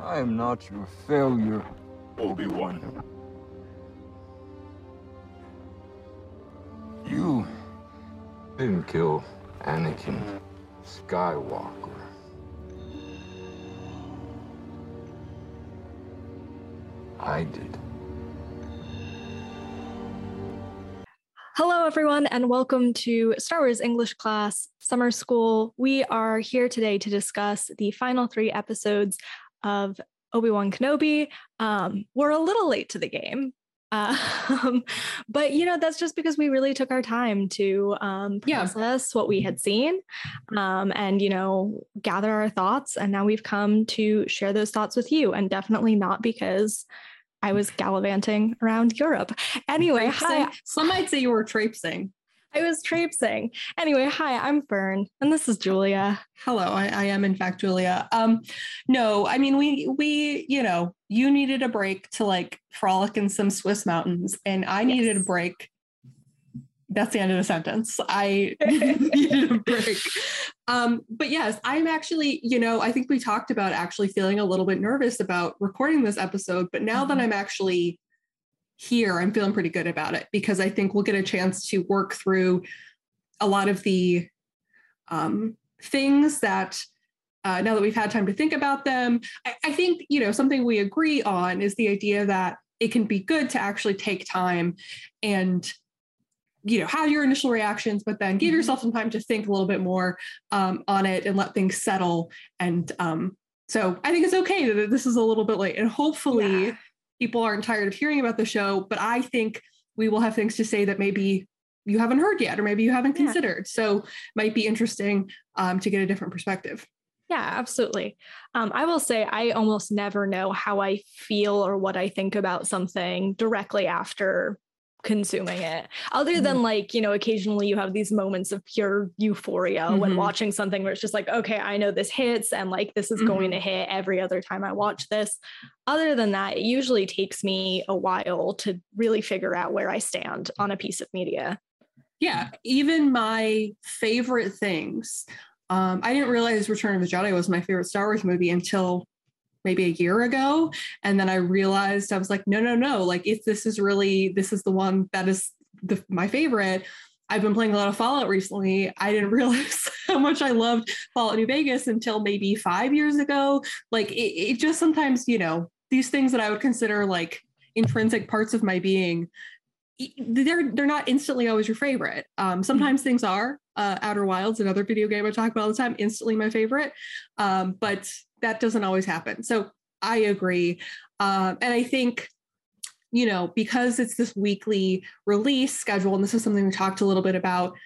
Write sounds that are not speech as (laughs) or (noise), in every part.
I am not your failure, Obi-Wan. You didn't kill Anakin Skywalker. I did. Hello, everyone, and welcome to Star Wars English Class Summer School. We are here today to discuss the final three episodes of Obi Wan Kenobi. Um, we're a little late to the game, (laughs) um, but you know that's just because we really took our time to um, process yeah. what we had seen, um, and you know gather our thoughts. And now we've come to share those thoughts with you, and definitely not because I was gallivanting around Europe. Anyway, hi. Some might say you were traipsing. I was traipsing. Anyway, hi, I'm Fern, and this is Julia. Hello, I, I, am in fact Julia. Um, no, I mean we we you know you needed a break to like frolic in some Swiss mountains, and I needed a break that's the end of the sentence. I (laughs) needed a break. Um, but yes, I'm actually, you know, I think we talked about actually feeling a little bit nervous about recording this episode, but now mm-hmm. that I'm actually here, I'm feeling pretty good about it because I think we'll get a chance to work through a lot of the um, things that uh, now that we've had time to think about them. I, I think, you know, something we agree on is the idea that it can be good to actually take time and you know have your initial reactions but then give mm-hmm. yourself some time to think a little bit more um, on it and let things settle and um, so i think it's okay that this is a little bit late and hopefully yeah. People aren't tired of hearing about the show but i think we will have things to say that maybe you haven't heard yet or maybe you haven't yeah. considered so might be interesting um, to get a different perspective yeah, absolutely. Um, I will say I almost never know how I feel or what I think about something directly after consuming it other mm-hmm. than like you know occasionally you have these moments of pure euphoria mm-hmm. when watching something where it's just like okay i know this hits and like this is mm-hmm. going to hit every other time i watch this other than that it usually takes me a while to really figure out where i stand on a piece of media yeah even my favorite things um, i didn't realize return of the jedi was my favorite star wars movie until maybe a year ago and then i realized i was like no no no like if this is really this is the one that is the, my favorite i've been playing a lot of fallout recently i didn't (laughs) realize how much i loved fallout new vegas until maybe five years ago like it, it just sometimes you know these things that i would consider like intrinsic parts of my being they're they're not instantly always your favorite. Um, sometimes things are. Uh, Outer Wilds, another video game I talk about all the time, instantly my favorite. Um, but that doesn't always happen. So I agree. Um, and I think, you know, because it's this weekly release schedule, and this is something we talked a little bit about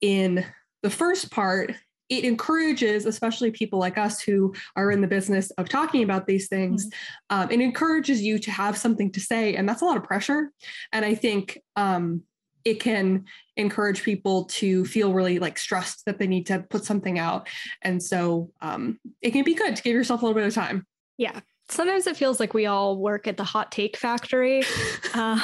in the first part, it encourages, especially people like us who are in the business of talking about these things, mm-hmm. um, it encourages you to have something to say. And that's a lot of pressure. And I think um, it can encourage people to feel really like stressed that they need to put something out. And so um, it can be good to give yourself a little bit of time. Yeah, sometimes it feels like we all work at the hot take factory (laughs) um,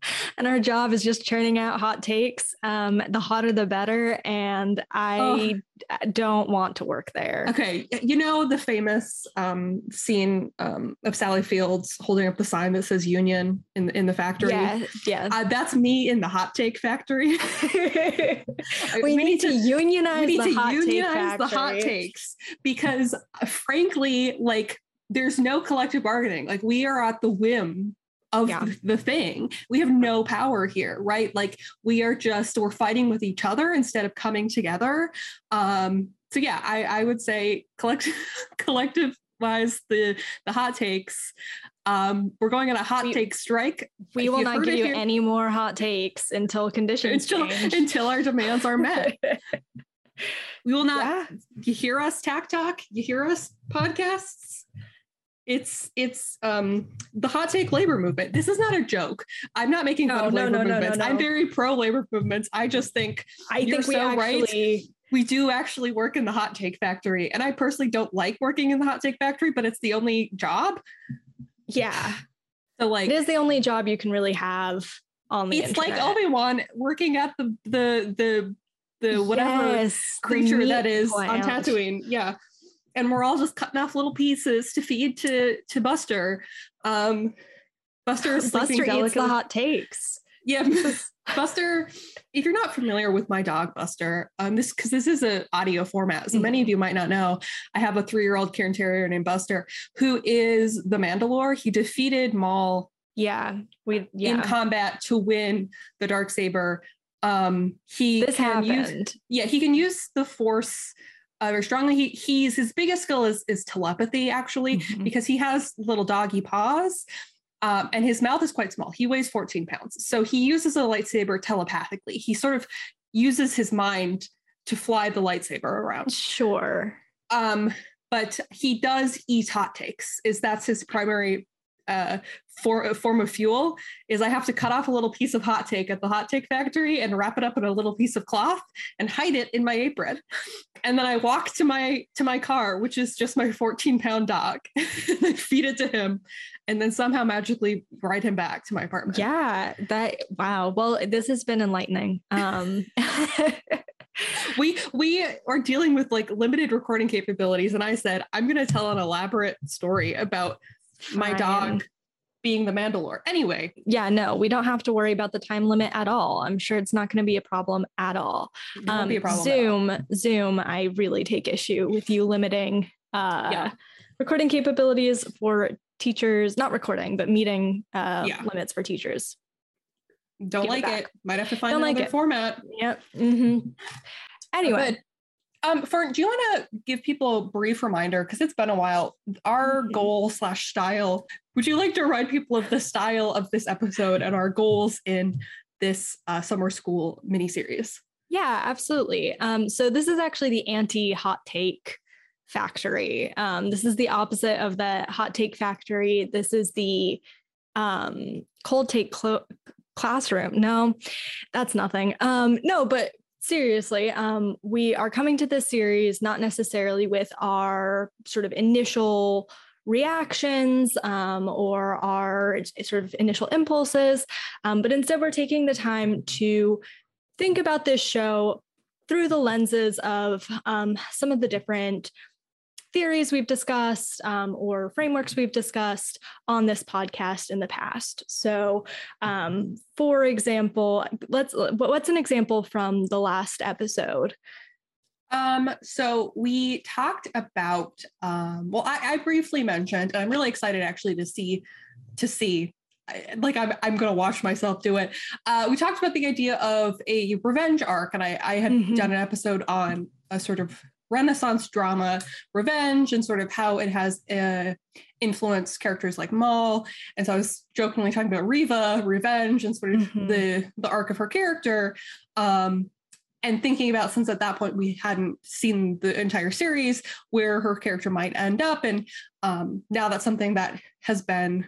(laughs) and our job is just churning out hot takes. Um, the hotter the better and i oh. don't want to work there. Okay you know the famous um, scene um, of sally fields holding up the sign that says union in, in the factory? Yeah, yeah. Uh, that's me in the hot take factory. (laughs) We, we, need, need to, to, unionize, we need the, to hot unionize the hot takes because frankly like there's no collective bargaining. Like we are at the whim of yeah. the thing. We have no power here, right? Like we are just we're fighting with each other instead of coming together. Um, so yeah, I, I would say collective (laughs) collective wise the the hot takes. Um, we're going on a hot we, take strike. We will not give you here, any more hot takes until conditions until, change. until our demands are met. (laughs) we will not. Yeah. You hear us, TikTok. You hear us, podcasts it's it's um the hot take labor movement. This is not a joke. I'm not making fun no, of labor no, no, movements. I'm very pro labor movements. I just think I think we so actually right. We do actually work in the hot take factory, and I personally don't like working in the hot take factory, but it's the only job. Yeah. So like, it is the only job you can really have on the. It's internet. like Obi Wan working at the the the the whatever yes, creature the that is plant. on Tatooine. Yeah and we're all just cutting off little pieces to feed to to Buster. Um, Buster is Buster eats the hot takes. Yeah, (laughs) Buster. If you're not familiar with my dog, Buster, um, this because this is an audio format, so many of you might not know. I have a three-year-old Cairn Terrier named Buster, who is the Mandalore. He defeated Maul Yeah, we yeah. in combat to win the dark saber. Um, he this can use happened. yeah he can use the force uh, very strongly. He he's his biggest skill is is telepathy actually Mhm. because he has little doggy paws. Um, and his mouth is quite small. He weighs 14 pounds. So he uses a lightsaber telepathically. He sort of uses his mind to fly the lightsaber around. Sure. Um, but he does eat hot takes. Is that's his primary uh, for, form of fuel? Is I have to cut off a little piece of hot take at the hot take factory and wrap it up in a little piece of cloth and hide it in my apron, and then I walk to my to my car, which is just my 14 pound dog, (laughs) and I feed it to him, and then somehow magically ride him back to my apartment. Yeah, that wow. Well, this has been enlightening. Um (laughs) we we are dealing with like limited recording capabilities and i said i'm going to tell an elaborate story about my dog being the mandalore anyway Yeah, no, we don't have to worry about the time limit at all. I'm sure it's not going to be a problem at all. it won't be a problem at all. Zoom, Zoom, I really take issue with you limiting uh Yeah. recording capabilities for teachers, not recording, but meeting uh Yeah. limits for teachers. don't give like back. it might have to find Don't like another it. format Yep. hmm Anyway, Good. Um Fern, do you want to give people a brief reminder because it's been a while our Mhm. goal slash style would you like to remind people of the style of this episode and our goals in this uh, summer school mini series? Yeah, absolutely. Um, so this is actually the anti-hot take factory. Um, this is the opposite of the hot take factory. This is the um, cold take clo- classroom. No, that's nothing. Um, no, but seriously, um, we are coming to this series not necessarily with our sort of initial reactions um, or our sort of initial impulses, um, but instead we're taking the time to think about this show through the lenses of um, some of the different theories we've discussed um, or frameworks we've discussed on this podcast in the past. So, um, for example, let's what's an example from the last episode? Um, so we talked about um, well, I, I briefly mentioned, and I'm really excited actually to see to see like I'm I'm gonna watch myself do it. Uh, we talked about the idea of a revenge arc, and I, I had Mhm. done an episode on a sort of Renaissance drama revenge and sort of how it has uh, influenced characters like Maul. And so I was jokingly talking about Riva, revenge, and sort of Mhm. the the arc of her character. Um, and thinking about since at that point we hadn't seen the entire series where her character might end up and um, now that's something that has been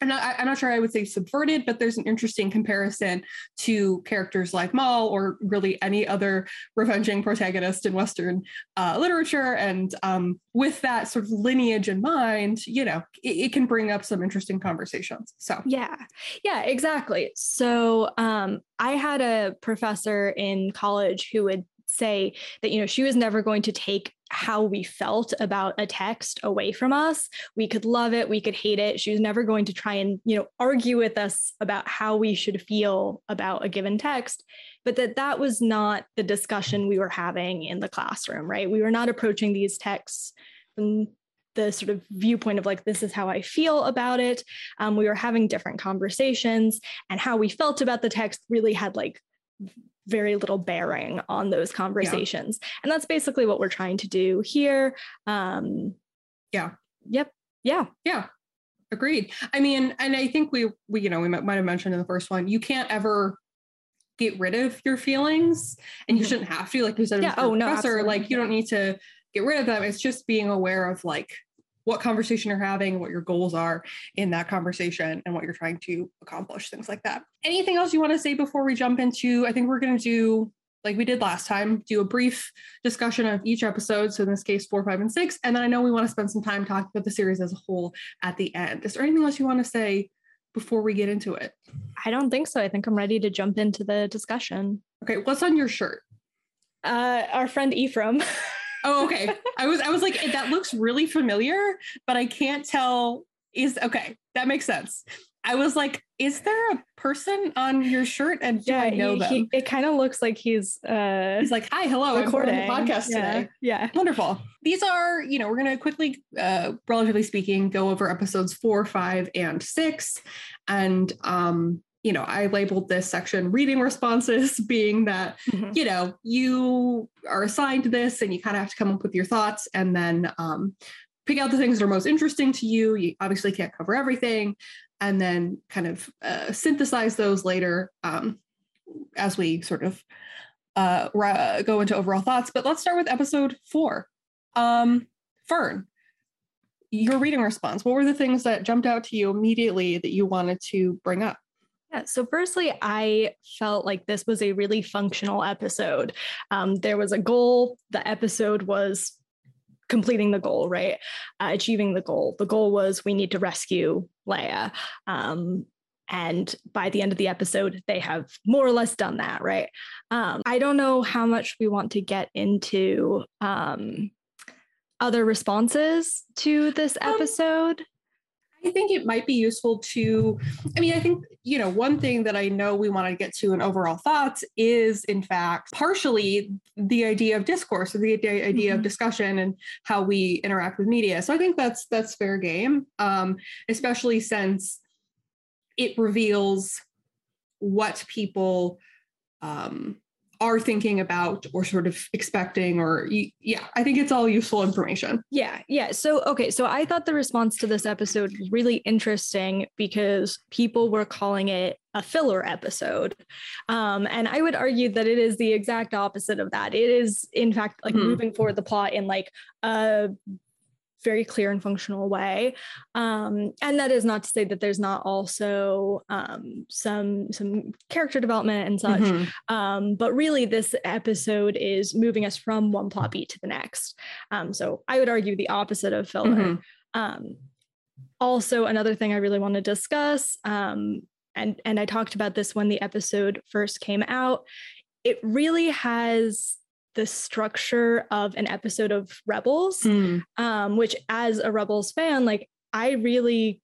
I'm not, I'm not sure I would say subverted, but there's an interesting comparison to characters like Maul or really any other revenging protagonist in Western uh, literature. And um, with that sort of lineage in mind, you know, it, it can bring up some interesting conversations. So, Yeah, yeah, exactly. So um, I had a professor in college who would say that you know she was never going to take how we felt about a text away from us. We could love it we could hate it. She was never going to try and you know argue with us about how we should feel about a given text but that that was not the discussion we were having in the classroom right? We were not approaching these texts from the sort of viewpoint of like this is how i feel about it. Um, we were having different conversations and how we felt about the text really had like very little bearing on those conversations and that's basically what we're trying to do here um Yeah. yep yeah yeah. Agreed. I mean, and I think we, we you know, we might, have mentioned in the first one, you can't ever get rid of your feelings and you Mhm. shouldn't have to, like you said, Yeah, oh, no, professor, absolutely, like you don't need to get rid of them. It's just being aware of like what conversation you're having, what your goals are in that conversation and what you're trying to accomplish, things like that. Anything else you want to say before we jump into, I think we're going to do like we did last time, do a brief discussion of each episode. So in this case, four, five, and six. And then I know we want to spend some time talking about the series as a whole at the end. Is there anything else you want to say before we get into it? i don't think so i think i'm ready to jump into the discussion Okay, what's on your shirt? uh our friend ephraim (laughs) Oh, okay. I was I was like, that looks really familiar, but I can't tell. Is okay. That makes sense. I was like, is there a person on your shirt? And do yeah, I know he- them? he- it kind of looks like he's uh He's like, hi, hello, recording I'm the podcast yeah, today. Yeah. Wonderful. These are, you know, we're going to quickly, uh, relatively speaking, go over episodes four, five, and six. And, um, you know, I labeled this section reading responses, (laughs) being that, Mhm. you know, you are assigned this and you kind of have to come up with your thoughts and then um, pick out the things that are most interesting to you. You obviously can't cover everything. And then kind of uh, synthesize those later um, as we sort of uh, ra- go into overall thoughts. But let's start with episode four. Um, Fern, your reading response. What were the things that jumped out to you immediately that you wanted to bring up? So firstly, I felt like this was a really functional episode. Um, there was a goal. The episode was completing the goal, right? Uh, achieving the goal. The goal was we need to rescue Leia. Um, and by the end of the episode, they have more or less done that, right? Um, I don't know how much we want to get into um, other responses to this Um, episode. I think it might be useful to, I mean, I think, you know, one thing that I know we want to get to in overall thoughts is, in fact, partially the idea of discourse or the idea, idea of discussion and how we interact with media. So I think that's that's fair game, um, especially since it reveals what people um, are thinking about or sort of expecting or yeah i think it's all useful information Yeah, yeah. So, okay, so I thought the response to this episode was really interesting because people were calling it a filler episode. Um, and I would argue that it is the exact opposite of that. It is, in fact, like Mhm. moving forward the plot in like a very clear and functional way. Um, and that is not to say that there's not also um, some some character development and such. Mhm. Um, but really, this episode is moving us from one plot beat to the next. Um, so I would argue the opposite of filler. Mhm. Um, also, another thing I really want to discuss, um, and and I talked about this when the episode first came out. It really has the structure of an episode of Rebels Mm. um, which as a Rebels fan, like I really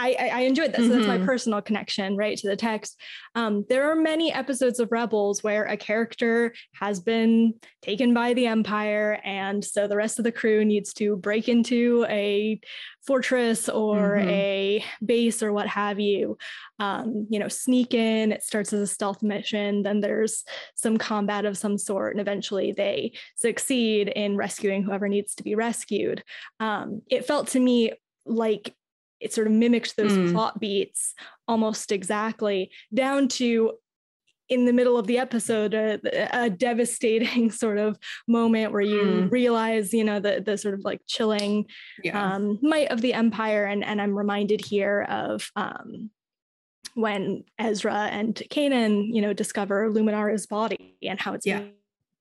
I, I, enjoyed that. So that's my Mhm. personal connection, right, to the text. Um, there are many episodes of Rebels where a character has been taken by the Empire, and so the rest of the crew needs to break into a fortress or Mhm. a base or what have you. Um, you know, sneak in. It starts as a stealth mission. Then there's some combat of some sort, and eventually they succeed in rescuing whoever needs to be rescued. Um, it felt to me like it sort of mimicked those Mm. plot beats almost exactly down to in the middle of the episode a, a devastating (laughs) sort of moment where you Mm. realize you know the the sort of like chilling yeah um, might of the empire and and i'm reminded here of um, when ezra and kanan you know discover luminara's body and how it's Yeah.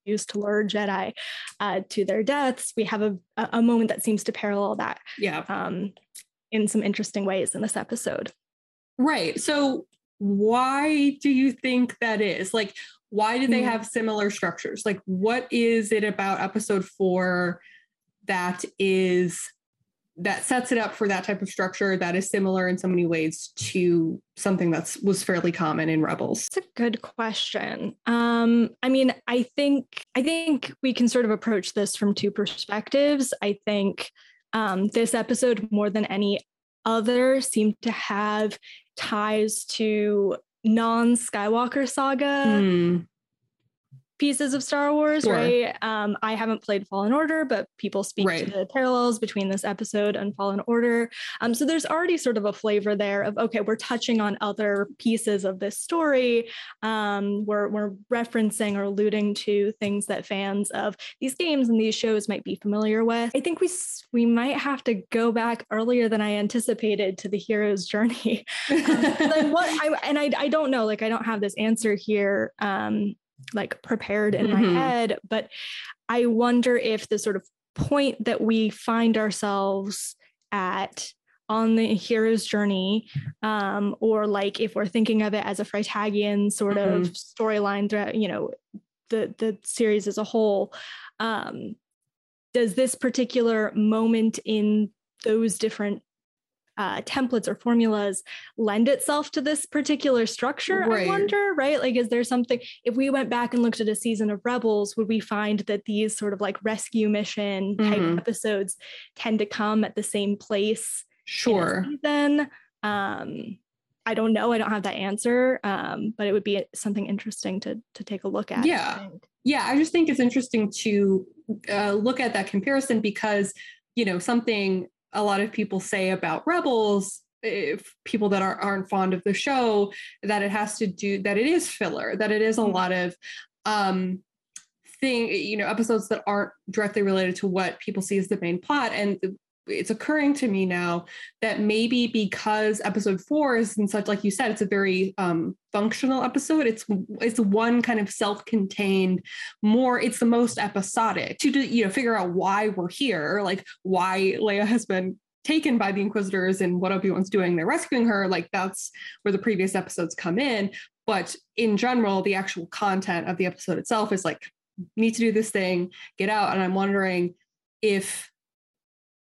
used to lure jedi uh, to their deaths we have a, a a moment that seems to parallel that yeah um, in some interesting ways in this episode Right. So why do you think that is? Like, why do they Hmm. have similar structures? Like, what is it about episode four that is that sets it up for that type of structure that is similar in so many ways to something that was fairly common in Rebels? It's a good question. Um, I mean, I think I think we can sort of approach this from two perspectives. I think um, this episode, more than any other, seemed to have ties to non-Skywalker saga Hmm. Pieces of Star Wars, Sure. right? Um, I haven't played Fallen Order, but people speak Right. to the parallels between this episode and Fallen Order. Um, so there's already sort of a flavor there of okay, we're touching on other pieces of this story. Um, we're we're referencing or alluding to things that fans of these games and these shows might be familiar with. I think we we might have to go back earlier than I anticipated to the hero's journey (laughs) um, what I and I I don't know like I don't have this answer here um like prepared in Mhm. my head but I wonder if the sort of point that we find ourselves at on the hero's journey um or like if we're thinking of it as a Freytagian sort of storyline throughout you know the the series as a whole um does this particular moment in those different uh, templates or formulas lend itself to this particular structure Right. i wonder right like is there something if we went back and looked at a season of rebels would we find that these sort of like rescue mission type Mhm. episodes tend to come at the same place Sure. then um i don't know i don't have that answer um but it would be something interesting to to take a look at Yeah. think. Yeah, I just think it's interesting to uh, look at that comparison because, you know, something a lot of people say about Rebels, if people that are, aren't fond of the show, that it has to do, that it is filler, that it is a Mhm. lot of, um, thing you know episodes that aren't directly related to what people see as the main plot and it's occurring to me now that maybe because episode four is in such like you said it's a very um functional episode it's it's one kind of self-contained more it's the most episodic to you know figure out why we're here like why leia has been taken by the inquisitors and what obi-wan's doing they're rescuing her like that's where the previous episodes come in. But in general the actual content of the episode itself is like need to do this thing get out and i'm wondering if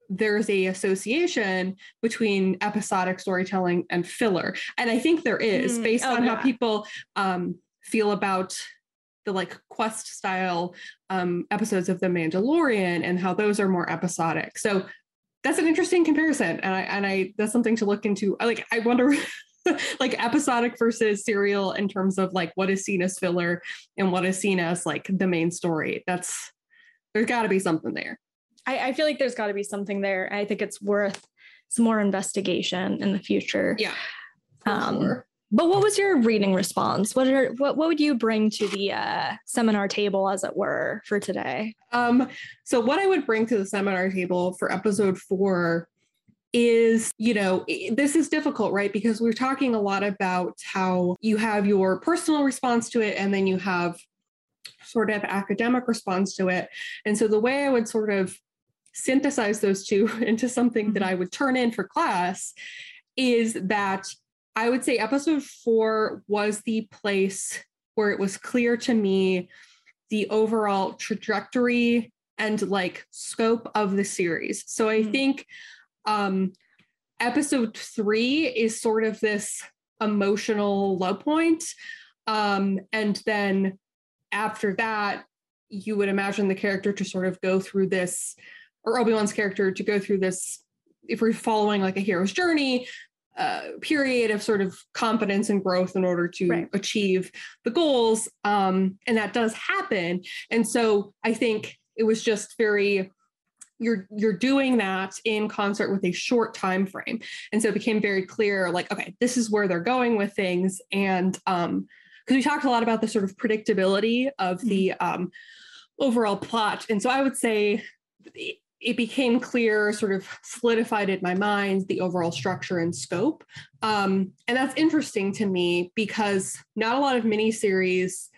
there's a association between episodic storytelling and filler. And i think there is Mm, based oh, on how people um, feel about the like quest style um, episodes of the mandalorian and how those are more episodic. So that's an interesting comparison and i and i that's something to look into. Like i wonder (laughs) like episodic versus serial in terms of like what is seen as filler and what is seen as like the main story. That's there's got to be something there I, I feel like there's got to be something there. I think it's worth some more investigation in the future. yeah Um, sure. But what was your reading response? What are what what would you bring to the uh, seminar table, as it were, for today? Um, so what I would bring to the seminar table for episode four is, you know, this is difficult, right? Because we're talking a lot about how you have your personal response to it and then you have sort of academic response to it. And so the way I would sort of synthesize those two (laughs) into something that I would turn in for class is that I would say episode four was the place where it was clear to me the overall trajectory and like scope of the series. So I Mm. think um episode 3 is sort of this emotional low point um and then after that you would imagine the character to sort of go through this or Obi-Wan's character to go through this if we're following like a hero's journey uh, period of sort of confidence and growth in order to Right. achieve the goals um, and that does happen. And so i think it was just very you're you're doing that in concert with a short time frame. And so it became very clear like okay this is where they're going with things. And um because we talked a lot about the sort of predictability of the um overall plot. And so i would say it, became clear sort of solidified in my mind the overall structure and scope. Um and that's interesting to me because not a lot of miniseries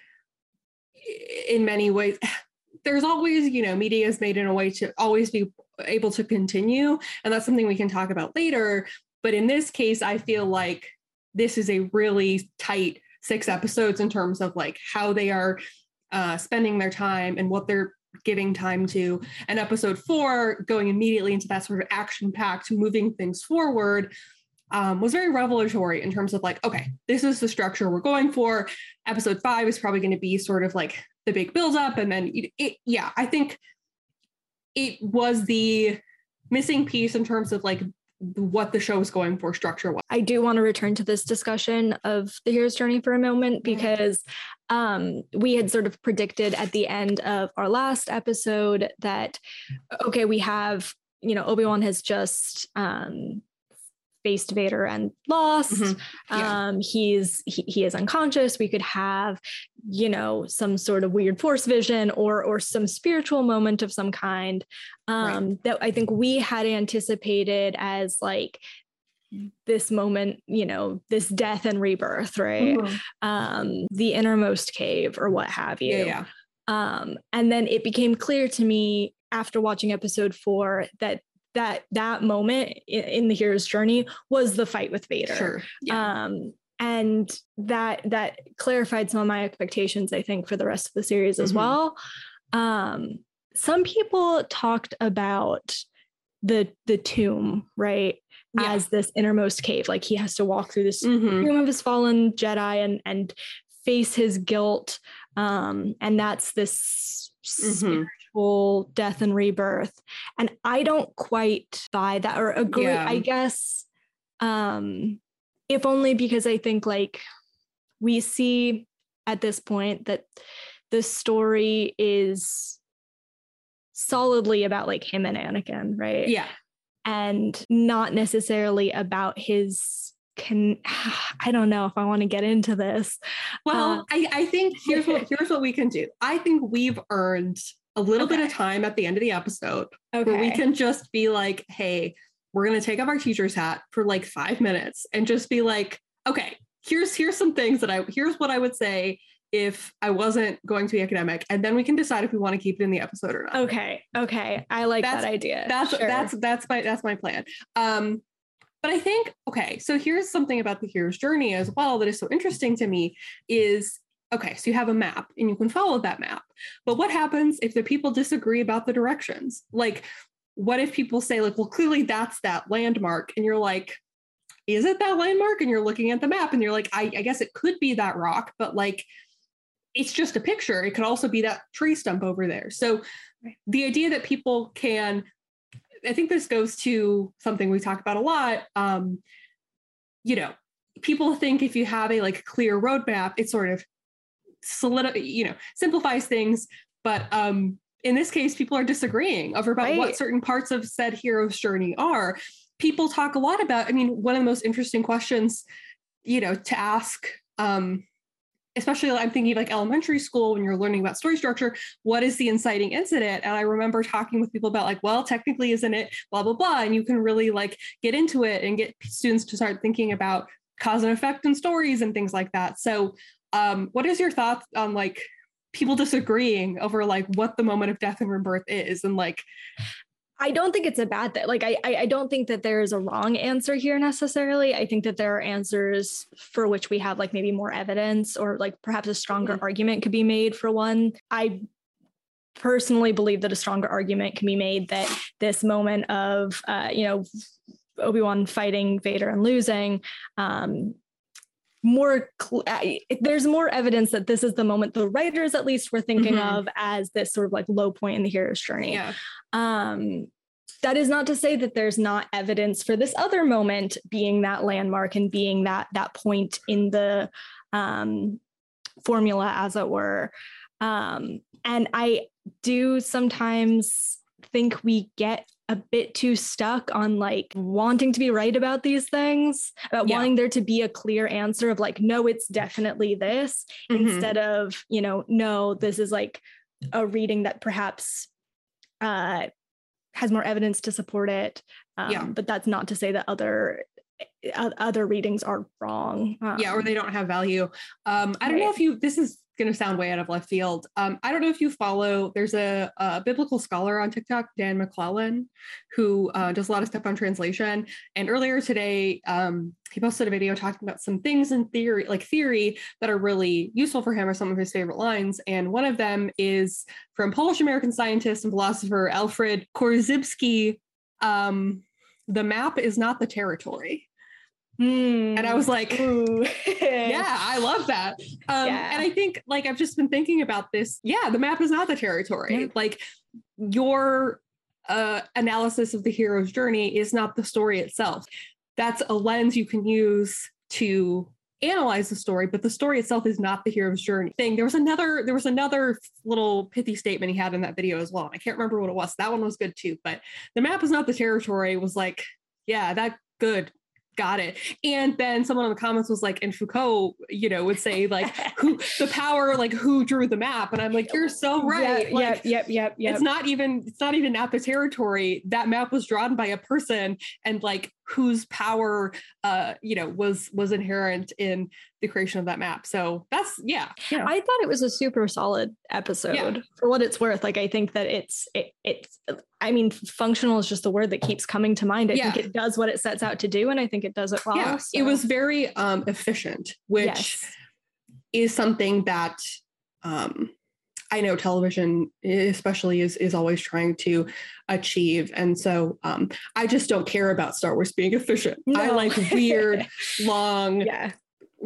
in many ways (sighs) there's always you know media is made in a way to always be able to continue and that's something we can talk about later. But in this case i feel like this is a really tight six episodes in terms of like how they are uh, spending their time and what they're giving time to and episode four going immediately into that sort of action packed moving things forward um, was very revelatory in terms of like okay this is the structure we're going for. Episode five is probably going to be sort of like the big build up and then it, it yeah i think it was the missing piece in terms of like what the show was going for structure wise I do want to return to this discussion of the hero's journey for a moment because um, we had sort of predicted at the end of our last episode that okay, we have you know Obi Wan has just um, faced Vader and lost. Mhm. Yeah. Um, he's he, he is unconscious. We could have you know some sort of weird force vision or or some spiritual moment of some kind um, that I think we had anticipated as like this moment, you know, this death and rebirth, right? Mhm. Um, the innermost cave or what have you. yeah yeah Um, and then it became clear to me after watching episode four that that that moment in, the hero's journey was the fight with Vader. sure yeah Um, and that that clarified some of my expectations, I think, for the rest of the series as Mhm. well. Um, some people talked about the the tomb, right? Yeah. As this innermost cave. Like he has to walk through this Mhm. tomb of his fallen Jedi and and face his guilt. Um, and that's this Mhm. Death and rebirth. And I don't quite buy that or agree. Yeah. I guess um if only because I think like we see at this point that the story is solidly about like him and Anakin, right? Yeah. and not necessarily about his can (sighs) I don't know if I want to get into this. Well, Uh, I, I think (laughs) here's what here's what we can do. I think we've earned a little bit of time at the end of the episode Okay. where we can just be like, hey, we're gonna take off our teacher's hat for like five minutes and just be like, okay, here's here's some things that I here's what I would say if I wasn't going to be academic, and then we can decide if we want to keep it in the episode or not. Okay. Okay. I like That's- that idea. that's Sure. that's that's my that's my plan um but i think okay so here's something about the hero's journey as well that is so interesting to me is okay so you have a map and you can follow that map but what happens if the people disagree about the directions? Like what if people say like well clearly that's that landmark and you're like is it that landmark? And you're looking at the map and you're like i, I guess it could be that rock but like it's just a picture. It could also be that tree stump over there. So the idea that people can i think this goes to something we talk about a lot um you know people think if you have a like clear roadmap it sort of solid you know simplifies things but um in this case people are disagreeing over about Right. what certain parts of said hero's journey are. People talk a lot about i mean one of the most interesting questions you know to ask um especially i'm thinking like elementary school when you're learning about story structure what is the inciting incident? And i remember talking with people about like well technically isn't it blah blah blah and you can really like get into it and get students to start thinking about cause and effect and stories and things like that. So um what is your thoughts on like people disagreeing over like what the moment of death and rebirth is and like I don't think it's a bad thing. Like I, I I don't think that there is a wrong answer here necessarily. I think that there are answers for which we have like maybe more evidence or like perhaps a stronger Mhm. argument could be made for one. I personally believe that a stronger argument can be made that this moment of uh, you know Obi-Wan fighting Vader and losing um more cl- uh, there's more evidence that this is the moment the writers at least were thinking Mhm. of as this sort of like low point in the hero's journey yeah um, that is not to say that there's not evidence for this other moment being that landmark and being that that point in the um, formula, as it were. Um, and I do sometimes think we get a bit too stuck on like wanting to be right about these things, about Yeah. wanting there to be a clear answer of like, no, it's definitely this, Mhm. instead of, you know, no, this is like a reading that perhaps uh, has more evidence to support it. Um, Yeah. But that's not to say that other other readings are wrong. yeah or Um, they don't have value um i don't know if you this is going to sound way out of left field. Um i don't know if you follow there's a, a biblical scholar on tiktok dan mcclellan who uh, does a lot of stuff on translation. And earlier today um he posted a video talking about some things in theory like theory that are really useful for him or some of his favorite lines. And one of them is from polish american scientist and philosopher alfred korzybski um the map is not the territory and i was like hmm, (laughs) (laughs) yeah i love that. Um Yeah. and i think like i've just been thinking about this. Yeah the map is not the territory. Yeah. like your uh analysis of the hero's journey is not the story itself. That's a lens you can use to analyze the story but the story itself is not the hero's journey thing. There was another there was another little pithy statement he had in that video as well i can't remember what it was. That one was good too but the map is not the territory. Was like yeah that good got it. And then someone in the comments was like and foucault you know would say like (laughs) who the power like who drew the map? And i'm like you're so right. Yep, like, yep, yep, yep, yep. it's not even it's not even at the territory. That map was drawn by a person and like whose power uh you know was was inherent in the creation of that map so that's yeah yeah I thought it was a super solid episode for what it's worth. Like I think that it's it, it's I mean functional is just the word that keeps coming to mind. I Yeah. think it does what it sets out to do and I think it does it well. yeah so- it was very um efficient which yes. is something that um I know television, especially, is is always trying to achieve. And so um, I just don't care about Star Wars being (laughs) efficient. No. I like weird, (laughs) long, yeah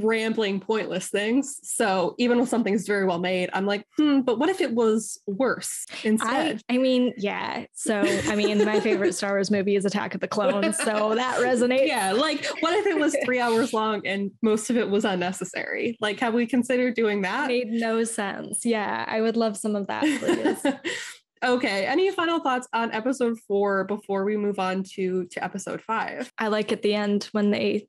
rambling, pointless things. So even when something's very well made, I'm like, hmm, but what if it was worse instead? I, I mean, yeah. So I mean, my favorite Star Wars movie is Attack of the Clones. So that (laughs) resonates. Yeah. Like, what if it was three hours long and most of it was unnecessary? Like, have we considered doing that? Made no sense. Yeah. I would love some of that, please. (laughs) okay any final thoughts on episode four before we move on to to episode five i like at the end when they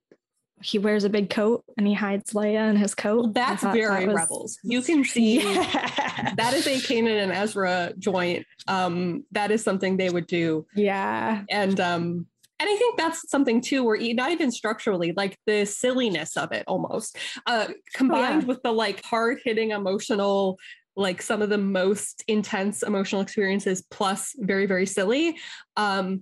he wears a big coat and he hides Leia in his coat. That's very that was, rebels. You can (laughs) see yeah. that is a Kanan and Ezra joint. Um, that is something they would do. Yeah. And um, and I think that's something too, where not even structurally, like the silliness of it almost, uh, combined oh, yeah. with the like hard hitting emotional like some of the most intense emotional experiences plus very very silly um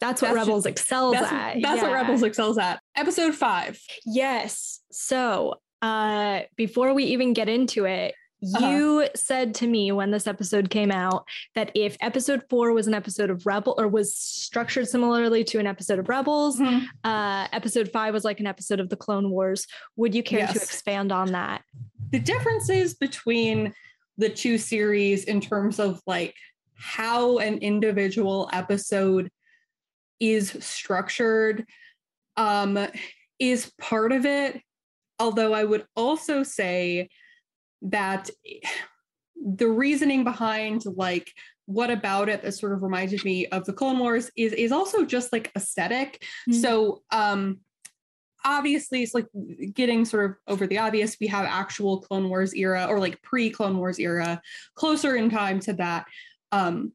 that's what that's Rebels just, excels that's, at. That's yeah. what Rebels excels at. Episode five. Yes. So uh before we even get into it, uh-huh. you said to me when this episode came out that if episode four was an episode of Rebel or was structured similarly to an episode of Rebels, mm-hmm. uh, episode five was like an episode of the Clone Wars. Would you care yes. to expand on that? The differences between the two series in terms of like how an individual episode is structured um, is part of it. Although I would also say that (sighs) the reasoning behind like what about it that sort of reminded me of the Clone Wars is is also just like esthetic mm-hmm. So um obviously it's like getting sort of over the obvious. We have actual Clone Wars era or like pre-Clone Wars era, closer in time to that um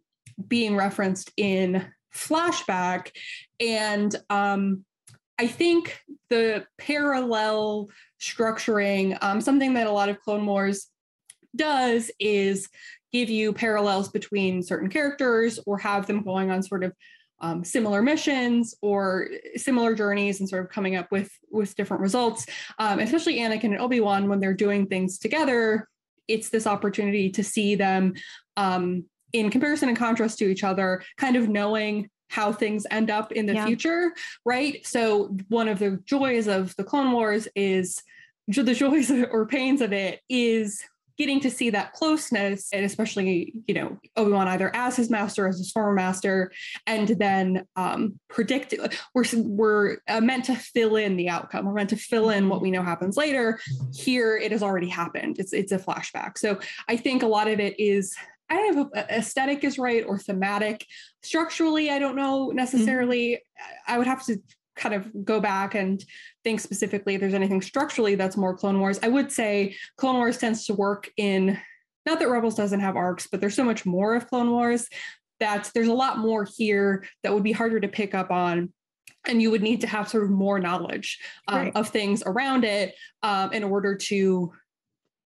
being referenced in flashback. And um, I think the parallel structuring, um, something that a lot of Clone Wars does is give you parallels between certain characters or have them going on sort of um, similar missions or similar journeys and sort of coming up with with different results um, especially anakin and obi-wan when they're doing things together it's this opportunity to see them um, in comparison and contrast to each other, kind of knowing how things end up in the yeah. future, right? So one of the joys of the Clone Wars is the joys (laughs) or pains of it is getting to see that closeness and especially you know obi-wan either as his master as his former master and then um predict we're we're uh, meant to fill in the outcome we're meant to fill in what we know happens later here it has already happened it's it's a flashback so i think a lot of it is I don't know if aesthetic is right or thematic. Structurally, I don't know necessarily. Mm-hmm. I would have to kind of go back and think specifically if there's anything structurally that's more Clone Wars. I would say Clone Wars tends to work in not that Rebels doesn't have arcs, but there's so much more of Clone Wars that there's a lot more here that would be harder to pick up on and you would need to have sort of more knowledge um, right. of things around it um, in order to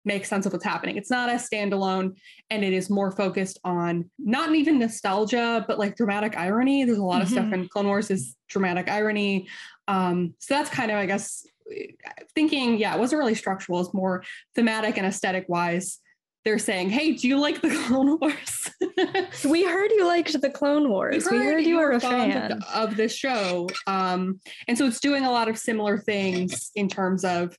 make sense of what's happening. It's not a standalone and it is more focused on not even nostalgia, but like dramatic irony. There's a lot mm-hmm. of stuff mm-hmm. in Clone Wars is dramatic irony. Um, so that's kind of, I guess, thinking, yeah, it wasn't really structural, it's more thematic and aesthetic wise. They're saying, hey, do you like the (laughs) Clone Wars? (laughs) we heard you liked the Clone Wars. We heard, we heard you, were a fan of, of this show. Um, and so it's doing a lot of similar things in terms of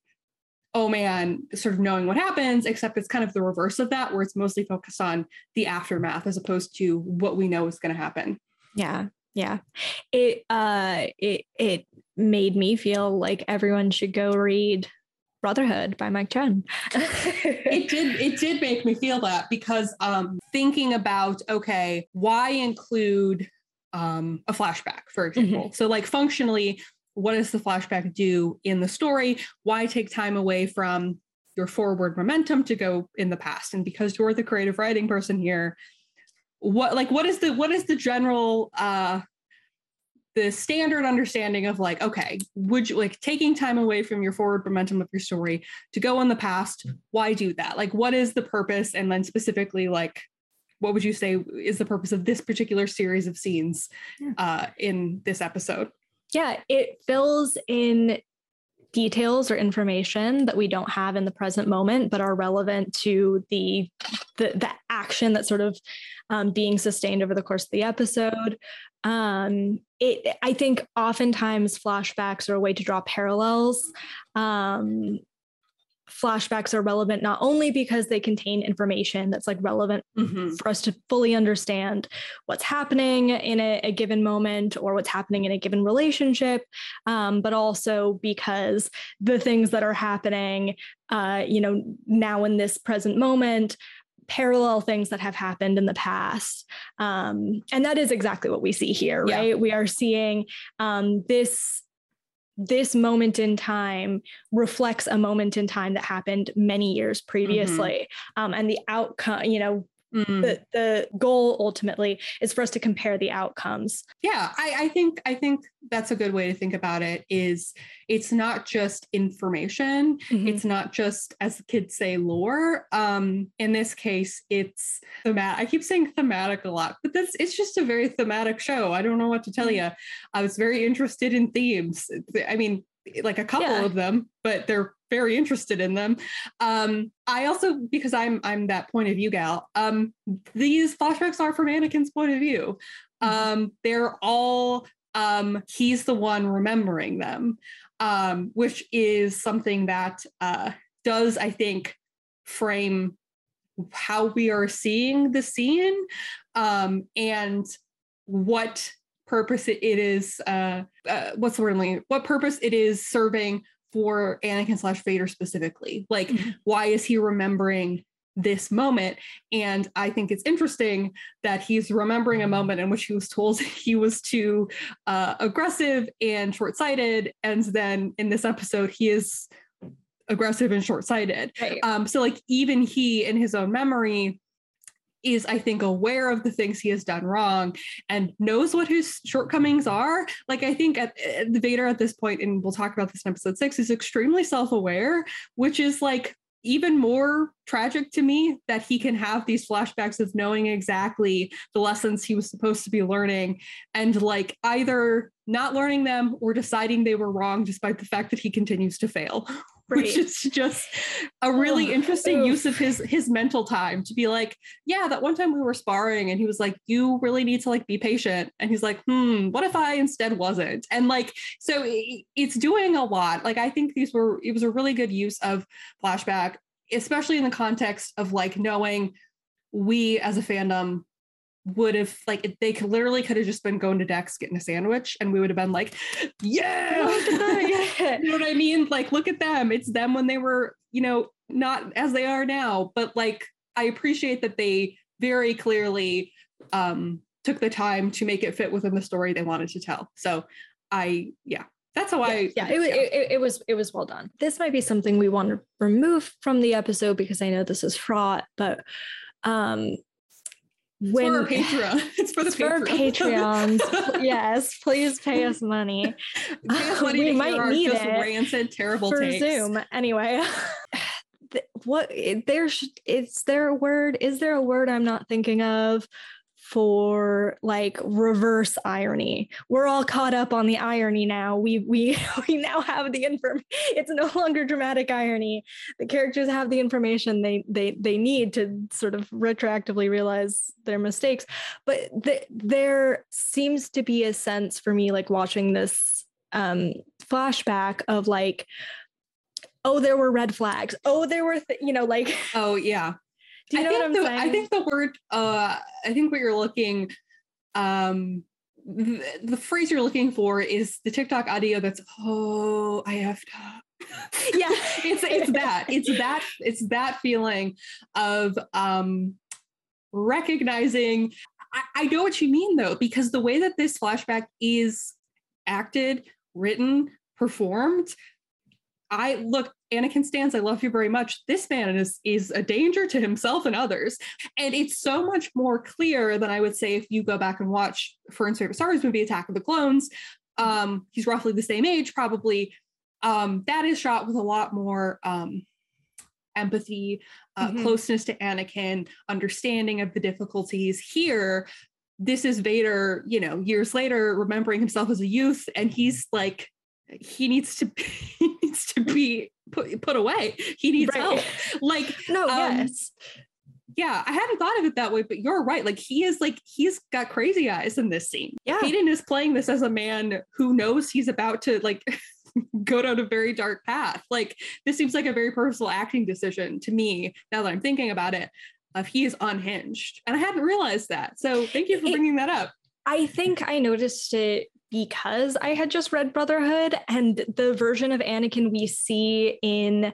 oh man, sort of knowing what happens, except it's kind of the reverse of that, where it's mostly focused on the aftermath as opposed to what we know is going to happen. Yeah. Yeah. It uh it it made me feel like everyone should go read Brotherhood by Mike Chen. (laughs) it did it did make me feel that because um thinking about okay, why include um a flashback, for example. Mm-hmm. So like functionally what does the flashback do in the story? Why take time away from your forward momentum to go in the past? And because you're the creative writing person here, what like what is the what is the general uh the standard understanding of like okay would you like taking time away from your forward momentum of your story to go in the past why do that like what is the purpose and then specifically like what would you say is the purpose of this particular series of scenes uh, in this episode yeah, it fills in details or information that we don't have in the present moment but are relevant to the the, the action that's sort of um, being sustained over the course of the episode. Um, it i think oftentimes flashbacks are a way to draw parallels. Um, flashbacks are relevant not only because they contain information that's like relevant mm-hmm. for us to fully understand what's happening in a, a, given moment or what's happening in a given relationship um, but also because the things that are happening uh, you know now in this present moment parallel things that have happened in the past. Um, and that is exactly what we see here, right? We are seeing um, this this moment in time reflects a moment in time that happened many years previously mm-hmm. um, and the outcome you know Mm. The, the goal ultimately is for us to compare the outcomes. Yeah, I, I think I think that's a good way to think about it. Is it's not just information. Mm-hmm. It's not just as the kids say lore. Um, in this case, it's thematic. I keep saying thematic a lot, but that's it's just a very thematic show. I don't know what to tell mm-hmm. you. I was very interested in themes. I mean, like a couple yeah. of them, but they're very interested in them. Um, I also, because I'm I'm that point of view gal, um, these flashbacks are from Anakin's point of view. Um, they're all um, he's the one remembering them, um, which is something that uh, does, I think, frame how we are seeing the scene um, and what purpose it is uh, uh, what's the word what purpose it is serving for Anakin slash Vader specifically. Like, mm-hmm. why is he remembering this moment? And I think it's interesting that he's remembering a moment in which he was told (laughs) he was too uh, aggressive and short sighted. And then in this episode, he is aggressive and short sighted. Right. Um, so, like, even he in his own memory is I think aware of the things he has done wrong and knows what his shortcomings are. Like I think at, at the Vader at this point, and we'll talk about this in episode six, is extremely self-aware, which is like even more tragic to me that he can have these flashbacks of knowing exactly the lessons he was supposed to be learning and like either not learning them or deciding they were wrong despite the fact that he continues to fail (laughs) right. which is just a really interesting use of his his mental time to be like yeah that one time we were sparring and he was like you really need to like be patient and he's like hmm what if i instead wasn't? And like so it's doing a lot. Like i think these were it was a really good use of flashback especially in the context of like knowing we as a fandom would have like they could literally could have just been going to Dex getting a sandwich and we would have been like, (laughs) yeah, you know what I mean? Like, look at them. It's them when they were, you know, not as they are now. But like, I appreciate that they very clearly um took the time to make it fit within the story they wanted to tell. So I yeah, that's how I yeah, it, It, it, was it was well done. This might be something we want to remove from the episode because I know this is fraught, but um when for (laughs) Patreon. It's for the for Patreons. (laughs) yes, please pay us money. Pay us (laughs) money we might need it rancid, terrible for takes. Zoom. Anyway, what eh, there's is there a word? Is there a word I'm not thinking of? For like reverse irony. We're all caught up on the irony now. We we (laughs) we now have the information. It's no longer dramatic irony. The characters have the information they they they need to sort of retroactively realize their mistakes. But th- there seems to be a sense for me like watching this um flashback of like oh there were red flags. Oh there were th- you know like oh yeah do you know what I'm the, saying? I think the word, uh, I think what you're looking, um, the, the phrase you're looking for is the TikTok audio that's, oh, I have (laughs) to. yeah, it's it's that. It's that, it's that feeling of um recognizing I, I know what you mean though, because the way that this flashback is acted, written, performed, I look, Anakin stands, I love you very much. This man is is a danger to himself and others. And it's so much more clear than I would say if you go back and watch Fern's favorite Star Wars movie, Attack of the Clones. Um, he's roughly the same age, probably. Um, that is shot with a lot more um, empathy, uh, mm-hmm. closeness to Anakin, understanding of the difficulties. Here, this is Vader, you know, years later, remembering himself as a youth, and he's like, he needs to (laughs) needs to be put put away. He needs Right. help. Like No, Um, yes. yeah, I hadn't thought of it that way, but you're right. Like he is like he's got crazy eyes in this scene. Yeah. Hayden is playing this as a man who knows he's about to like (laughs) go down a very dark path. Like this seems like a very personal acting decision to me now that I'm thinking about it. Of he is unhinged, and I hadn't realized that. So thank you for bringing that up. I think I noticed it because I had just read Brotherhood, and the version of Anakin we see in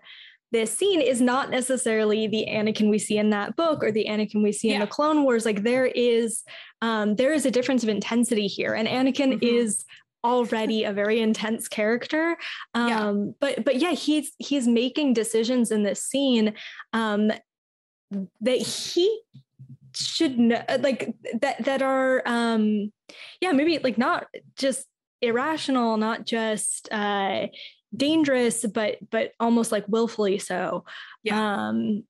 this scene is not necessarily the Anakin we see in that book or the Anakin we see in the Clone Wars. Like there is, um, there is a difference of intensity here, and Anakin Mhm. is already a very intense character. Um, Yeah. but but yeah, he's he's making decisions in this scene um, that he should know like that that are um yeah maybe like not just irrational not just uh dangerous but but almost like willfully so Yeah. um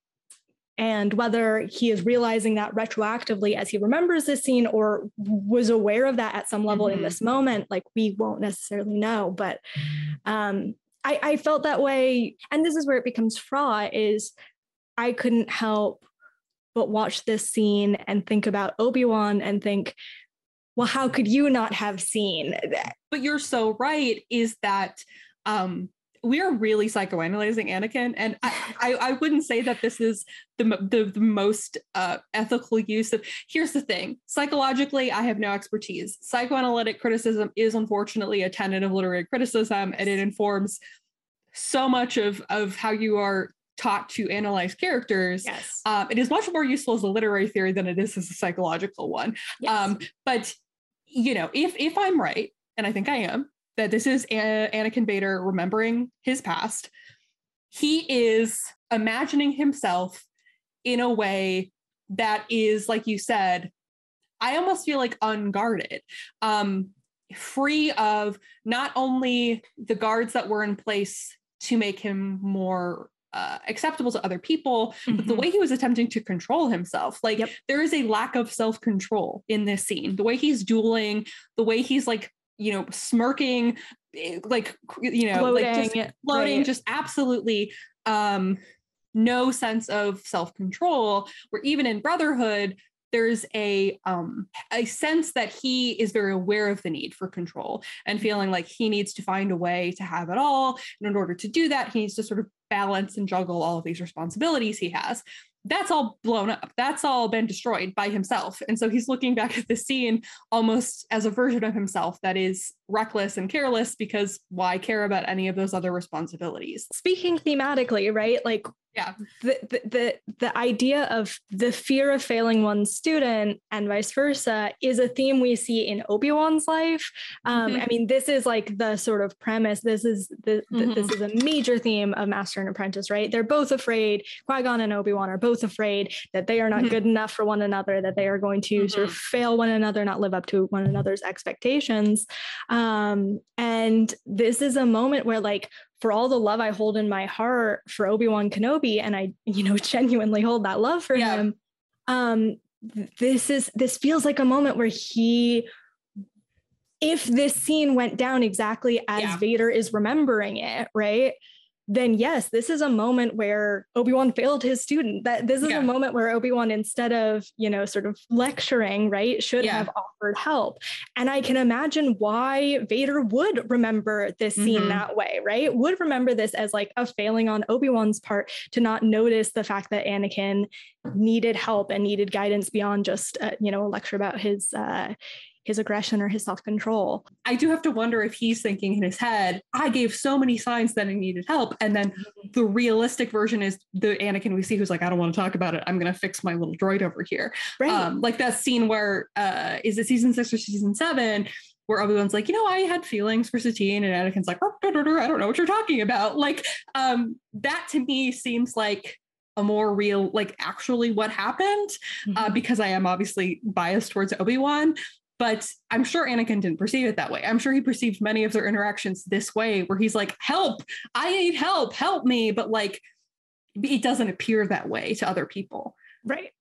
and whether he is realizing that retroactively as he remembers this scene or was aware of that at some level in Mhm. this moment like we won't necessarily know but um I, I felt that way and this is where it becomes fraught is i couldn't help but watch this scene and think about obi-wan and think well how could you not have seen that but you're so right is that um we are really psychoanalyzing Anakin, and I, I, I wouldn't say that this is the, the, the most uh, ethical use of. Here's the thing: psychologically, I have no expertise. Psychoanalytic criticism is unfortunately a tenet of literary criticism, and it informs so much of of how you are taught to analyze characters. yes Um, it is much more useful as a literary theory than it is as a psychological one. yes. Um, but you know, if if I'm right, and I think I am, that this is A- Anakin Vader remembering his past, he is imagining himself in a way that is, like you said, I almost feel like unguarded, um, free of not only the guards that were in place to make him more. Uh, acceptable to other people, but the Mhm. way he was attempting to control himself, like Yep. there is a lack of self control in this scene. The way he's dueling, the way he's like, you know, smirking, eh, like, you know, like just Floating, floating, right. just absolutely um, no sense of self control. Where even in Brotherhood, there's a um, a sense that he is very aware of the need for control and feeling like he needs to find a way to have it all. And in order to do that, he needs to sort of balance and juggle all of these responsibilities he has that's all blown up. That's all been destroyed by himself. And so he's looking back at the scene almost as a version of himself that is reckless and careless because why care about any of those other responsibilities? speaking thematically right like Yeah. the, the the the idea of the fear of failing one student and vice versa is a theme we see in Obi-Wan's life. Um, Mhm. I mean, this is like the sort of premise. This is the, the this is a major theme of Master and Apprentice, right? They're both afraid. Qui-Gon and Obi-Wan are both afraid that they are not Mhm. good enough for one another, that they are going to sort of fail one another, not live up to one another's expectations. Um, and this is a moment where like for all the love I hold in my heart for Obi-Wan Kenobi, and I, you know, (laughs) genuinely hold that love for Yeah. him. Um, this is this feels like a moment where he if this scene went down exactly as Yeah. Vader is remembering it, right? Then yes, this is a moment where Obi-Wan failed his student. That this is Yeah. a moment where Obi-Wan instead of, you know, sort of lecturing, right, should Yeah. have offered help. And I can imagine why Vader would remember this scene Mhm. that way, right? Would remember this as like a failing on Obi-Wan's part to not notice the fact that Anakin needed help and needed guidance beyond just, uh, you know, a lecture about his uh, his aggression or his self-control. I do have to wonder if he's thinking in his head, I gave so many signs that I needed help. And then the realistic version is the Anakin we see who's like, I don't want to talk about it. I'm going to fix my little droid over here. Right. Um, like that scene where, uh, is it season six or season seven? Where Obi-Wan's like, you know, I had feelings for Satine, and Anakin's like, "Oh, I don't know what you're talking about. Like, um, that to me seems like a more real, like actually what happened, uh, Mhm. because I am obviously biased towards Obi-Wan, but I'm sure Anakin didn't perceive it that way. I'm sure he perceived many of their interactions this way, where he's like, help, I need help, help me. But like, it doesn't appear that way to other people. right.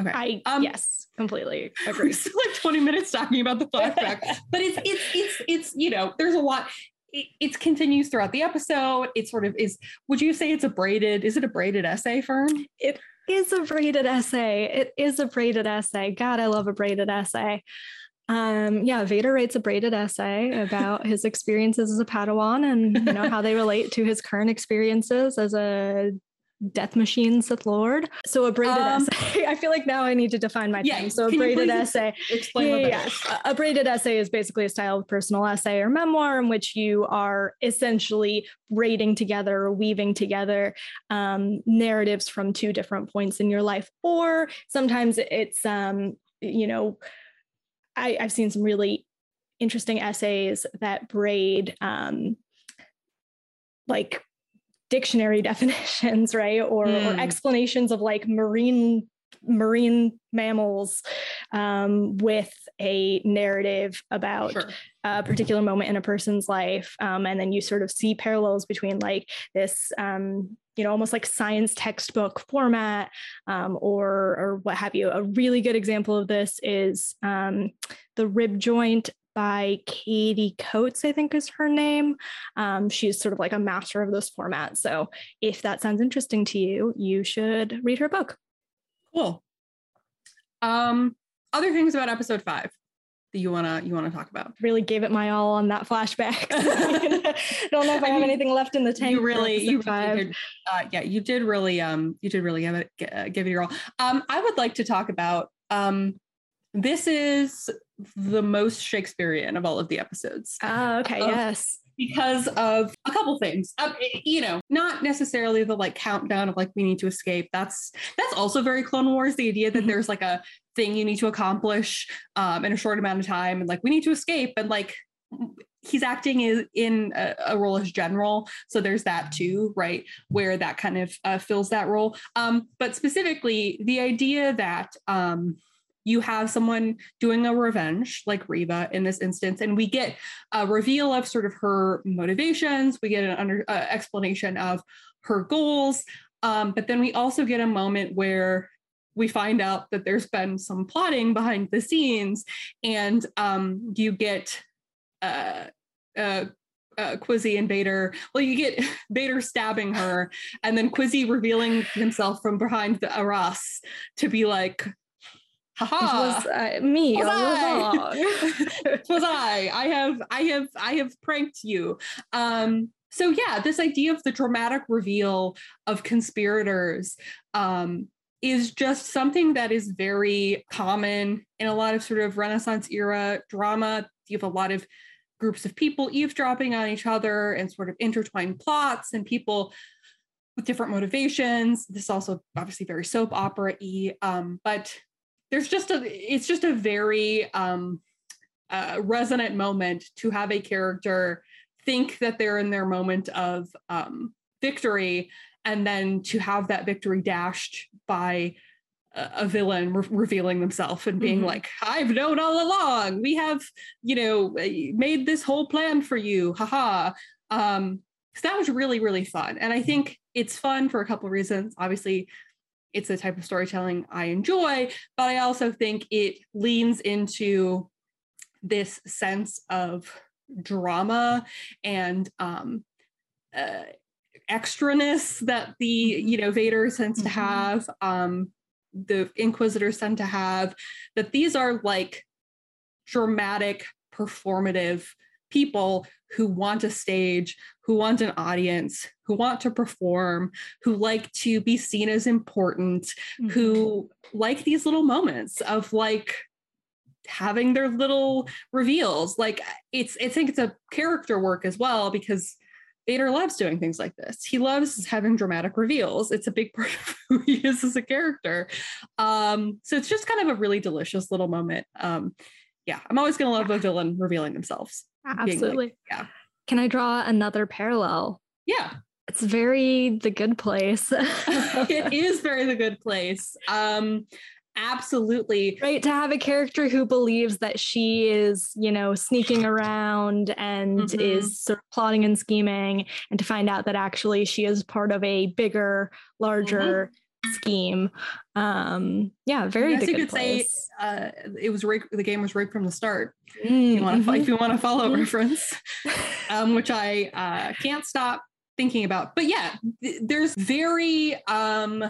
Okay. I Um, yes, completely (laughs) agree. still like 20 minutes talking about the flashback, (laughs) but it's it's it's it's you know there's a lot. it, it continues throughout the episode. It sort of is. Would you say it's a braided? Is it a braided essay, Fern? It is a braided essay. It is a braided essay. God, I love a braided essay. Um, yeah, Vader writes a braided essay about his experiences as a Padawan and you know how they relate to his current experiences as a death machine Sith Lord. So a braided um, essay. (laughs) I feel like now I need to define my yeah, So a braided essay. Explain yeah, yeah. A braided essay is basically a style of personal essay or memoir in which you are essentially braiding together or weaving together um, narratives from two different points in your life. Or sometimes it's um, you know, I, I've seen some really interesting essays that braid um, like dictionary (laughs) definitions, right? Or, mm. or hmm. explanations of like marine marine mammals um, with a narrative about sure. a particular moment in a person's life um, and then you sort of see parallels between like this um, you know almost like science textbook format um, or or what have you a really good example of this is um, the rib joint by Katie Coates, I think is her name. Um, she's sort of like a master of this format. So if that sounds interesting to you, you should read her book. Cool. Um, other things about episode five that you wanna you wanna talk about? Really gave it my all on that flashback. I (laughs) (laughs) don't know if I, I have mean, anything left in the tank. You really, you really did, uh, yeah, you did really, um, you did really give it give it your all. Um, I would like to talk about um, this is the most Shakespearean of all of the episodes. Oh, okay. Um, yes. Because of a couple things, um, you know, not necessarily the like countdown of like we need to escape. That's that's also very Clone Wars. The idea that mm-hmm. there's like a thing you need to accomplish um, in a short amount of time, and like we need to escape, and like he's acting is in a, a, role as general so there's that too right where that kind of uh, fills that role um, but specifically the idea that um, you have someone doing a revenge like Reva in this instance, and we get a reveal of sort of her motivations. We get an under, uh, explanation of her goals, um, but then we also get a moment where we find out that there's been some plotting behind the scenes, and um, you get. Uh, uh, uh, Quizzy and Vader. Well, you get (laughs) Vader stabbing her, and then Quizzy revealing himself from behind the Arras to be like, was uh, me was I? (laughs) was I? I have, I have, I have pranked you. Um, so yeah, this idea of the dramatic reveal of conspirators um, is just something that is very common in a lot of sort of Renaissance era drama. You have a lot of groups of people eavesdropping on each other and sort of intertwined plots and people with different motivations. This is also obviously very soap opera y, um, but there's just a it's just a very um, uh, resonant moment to have a character think that they're in their moment of um, victory and then to have that victory dashed by a, a villain re- revealing themselves and being mm-hmm. like i've known all along. We have you know made this whole plan for you. Haha um so that was really really fun. And i think it's fun for a couple of reasons. Obviously it's a type of storytelling I enjoy, but I also think it leans into this sense of drama and um, uh, extraness that the you know Vader tends mm-hmm. to have, um, the Inquisitors tend to have. That these are like dramatic, performative people who want a stage, who want an audience, who want to perform, who like to be seen as important, mm-hmm. who like these little moments of like having their little reveals. Like it's I think it's a character work as well because Vader loves doing things like this. He loves having dramatic reveals. It's a big (laughs) part of who he is as a character. Um, so it's just kind of a really delicious little moment. Um, yeah, I'm always going to love a villain revealing themselves. Absolutely. Like, yeah. Can I draw another parallel? Yeah. It's very the good place. (laughs) it (laughs) is very the good place. Um absolutely right to have a character who believes that she is you know sneaking around and mm-hmm. is sort of plotting and scheming and to find out that actually she is part of a bigger larger scheme. Um, yeah, very. I guess you good could say uh, it was rigged, the game was rigged from the start. Mm, If you want to, if you want to follow Mhm. reference, (laughs) um, which I uh, can't stop thinking about. But yeah, th- there's very um,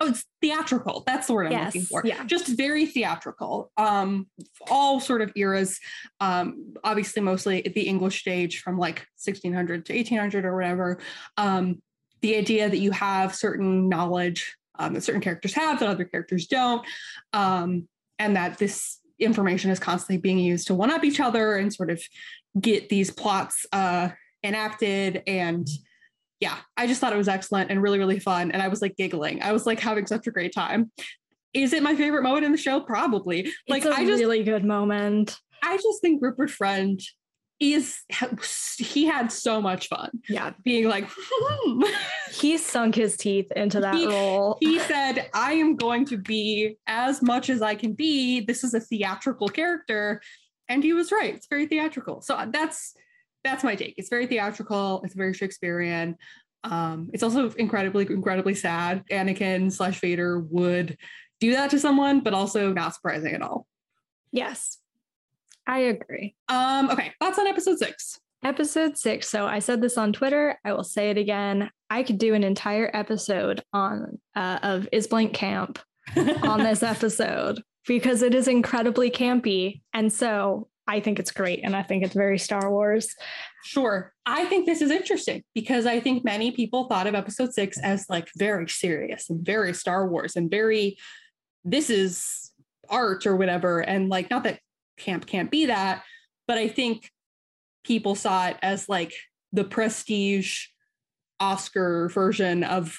oh, it's theatrical. That's the word I'm looking for. yeah. just very theatrical. Um, all sort of eras. Um, obviously, mostly the English stage from like 1600 to 1800 or whatever. Um, the idea that you have certain knowledge um, that certain characters have that other characters don't, um, and that this information is constantly being used to one up each other and sort of get these plots uh, enacted and yeah i just thought it was excellent and really really fun. And i was like giggling. I was like having such a great time. Is it my favorite moment in the show? Probably. Like it's a i just really good moment. i just think rupert friend is he had so much fun. Yeah, being like (laughs) he sunk his teeth into that He- role. he said i am going to be as much as i can be. This is a theatrical character. And he was right. It's very theatrical. So uh, that's that's my take. It's very theatrical. It's very shakespearean. Um it's also incredibly incredibly sad. Anakin slash vader would do that to someone but also not surprising at all. Yes, I agree. um okay. That's on episode six? Episode six. So I said this on Twitter. I will say it again. I could do an entire episode on uh, of Is Blank Camp (laughs) on this episode because it is incredibly campy, and so I think it's great, and I think it's very Star Wars. Sure. I think this is interesting because I think many people thought of episode six as like very serious and very Star Wars and very, this is art or whatever. And like, not that camp can't be that, but I think people saw it as like the prestige Oscar version of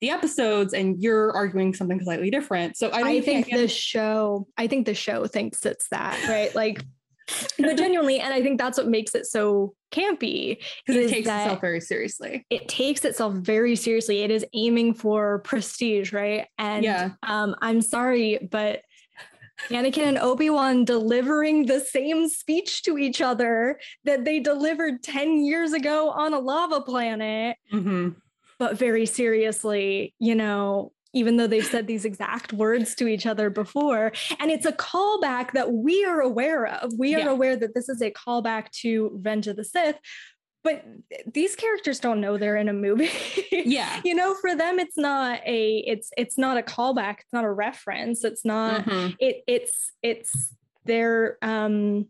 the episodes, and you're arguing something slightly different. So I, I think again- the show, I think the show thinks it's that, right? Like, (laughs) but genuinely, and I think that's what makes it so campy because it takes itself very seriously. it takes itself very seriously. It is aiming for prestige, right? And Yeah. um, I'm sorry, but Anakin and Obi-Wan delivering the same speech to each other that they delivered 10 years ago on a lava planet, Mhm. but very seriously, you know, even though they've said these exact words to each other before. And it's a callback that we are aware of. We are Yeah. aware that this is a callback to Revenge of the Sith. But these characters don't know they're in a movie. (laughs) Yeah. you know, for them it's not a it's it's not a callback, it's not a reference, it's not Mhm. it it's it's their um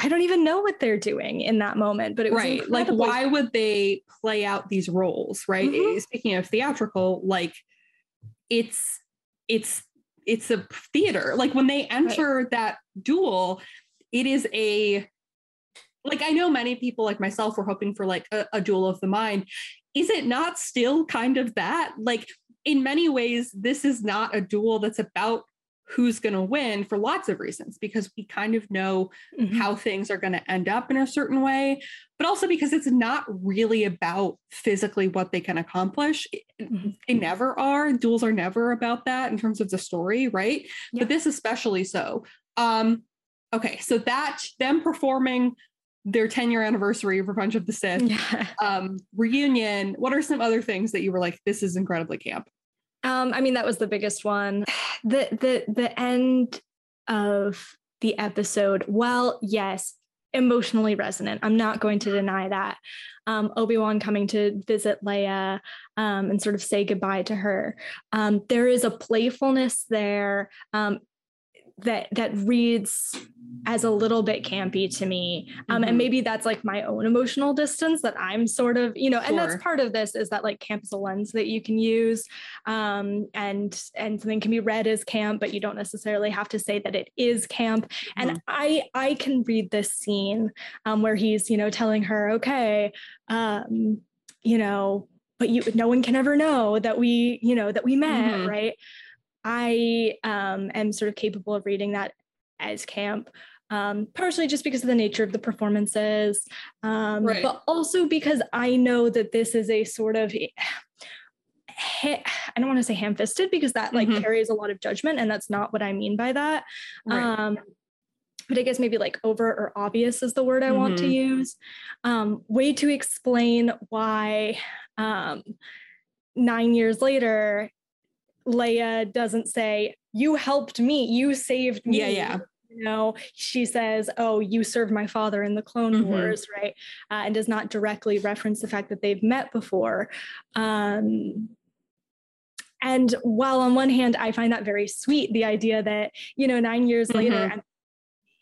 I don't even know what they're doing in that moment, but it was right like why would they play out these roles right Mhm. speaking of theatrical like it's it's it's a theater. Like when they enter that duel it is a like i know many people like myself were hoping for like a, a duel of the mind. Is it not still kind of that? Like in many ways this is not a duel that's about who's going to win for lots of reasons because we kind of know Mhm. how things are going to end up in a certain way, but also because it's not really about physically what they can accomplish. Mhm. They never are. Duels are never about that in terms of the story, right? Yeah. But this especially so. Um, okay, so that them performing their 10 year anniversary of Revenge of the Sith (laughs) yeah. um, reunion. What are some other things that you were like, this is incredibly camp? Um, I mean, that was the biggest one. The the the end of the episode, well, yes, emotionally resonant. I'm not going to deny that. Um, Obi-Wan coming to visit Leia um, and sort of say goodbye to her. Um, there is a playfulness there um, that that reads as a little bit campy to me. Um, Mhm. And maybe that's like my own emotional distance that I'm sort of, you know, and that's part of this is that like camp is a lens that you can use um, and and something can be read as camp, but you don't necessarily have to say that it is camp. Mm-hmm. And I I can read this scene um, where he's you know telling her, okay, um, you know, but you no one can ever know that we you know that we met, Mhm. right? I um, am sort of capable of reading that as camp. Um, partially just because of the nature of the performances, um, Right. but also because I know that this is a sort of I don't want to say ham-fisted because that like Mhm. carries a lot of judgment, and that's not what I mean by that. Right. Um, but I guess maybe like overt or obvious is the word I want to Mhm. use. Um, way to explain why um, nine years later, Leia doesn't say, You helped me, you saved me. Yeah, yeah. You know, she says, Oh, you served my father in the Clone Mhm. Wars, right? Uh, and does not directly reference the fact that they've met before. Um, and while on one hand, I find that very sweet, the idea that, you know, nine years later, Mhm. and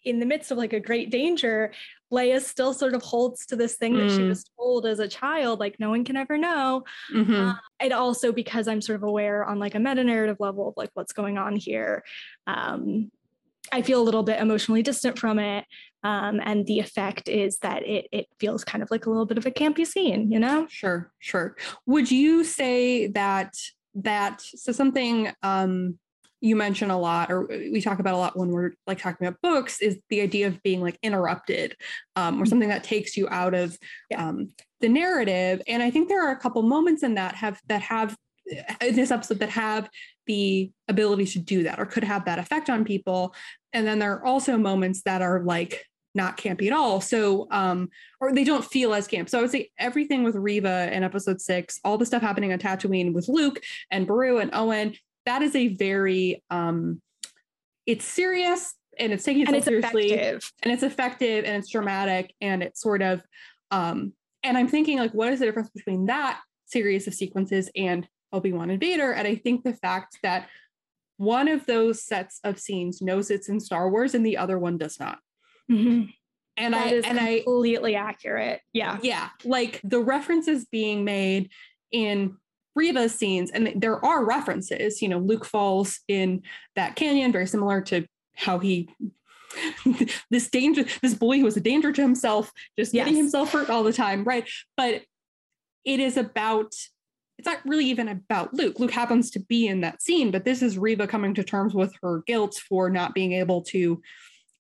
in the midst of like a great danger, Leia still sort of holds to this thing that she Mm. was told as a child, like no one can ever know. Mhm. Uh, and also because I'm sort of aware on like a meta narrative level of like what's going on here, um, I feel a little bit emotionally distant from it. Um, and the effect is that it it feels kind of like a little bit of a campy scene, you know? Sure, sure. Would you say that that so something um you mention a lot or we talk about a lot when we're like talking about books is the idea of being like interrupted um, or something that takes you out of um, the narrative. And i think there are a couple moments in that have that have in this episode that have the ability to do that or could have that effect on people. And then there are also moments that are like not campy at all. So um or they don't feel as camp. So I would say everything with Reva in episode six, all the stuff happening on Tatooine with Luke and Beru and Owen, that is a very um it's serious and it's taking itself it's seriously effective. and it's effective and it's dramatic and it's sort of um and I'm thinking like what is the difference between that series of sequences and Obi-Wan and Vader? And I think the fact that one of those sets of scenes knows it's in Star Wars and the other one does not. Mhm. And That I is and I completely accurate. Yeah. yeah like the references being made in Reva's scenes and there are references you know Luke falls in that canyon very similar to how he (laughs) this danger this boy who was a danger to himself just getting Yes. himself hurt all the time right but it is about it's not really even about Luke. Luke happens to be in that scene, but this is Reva coming to terms with her guilt for not being able to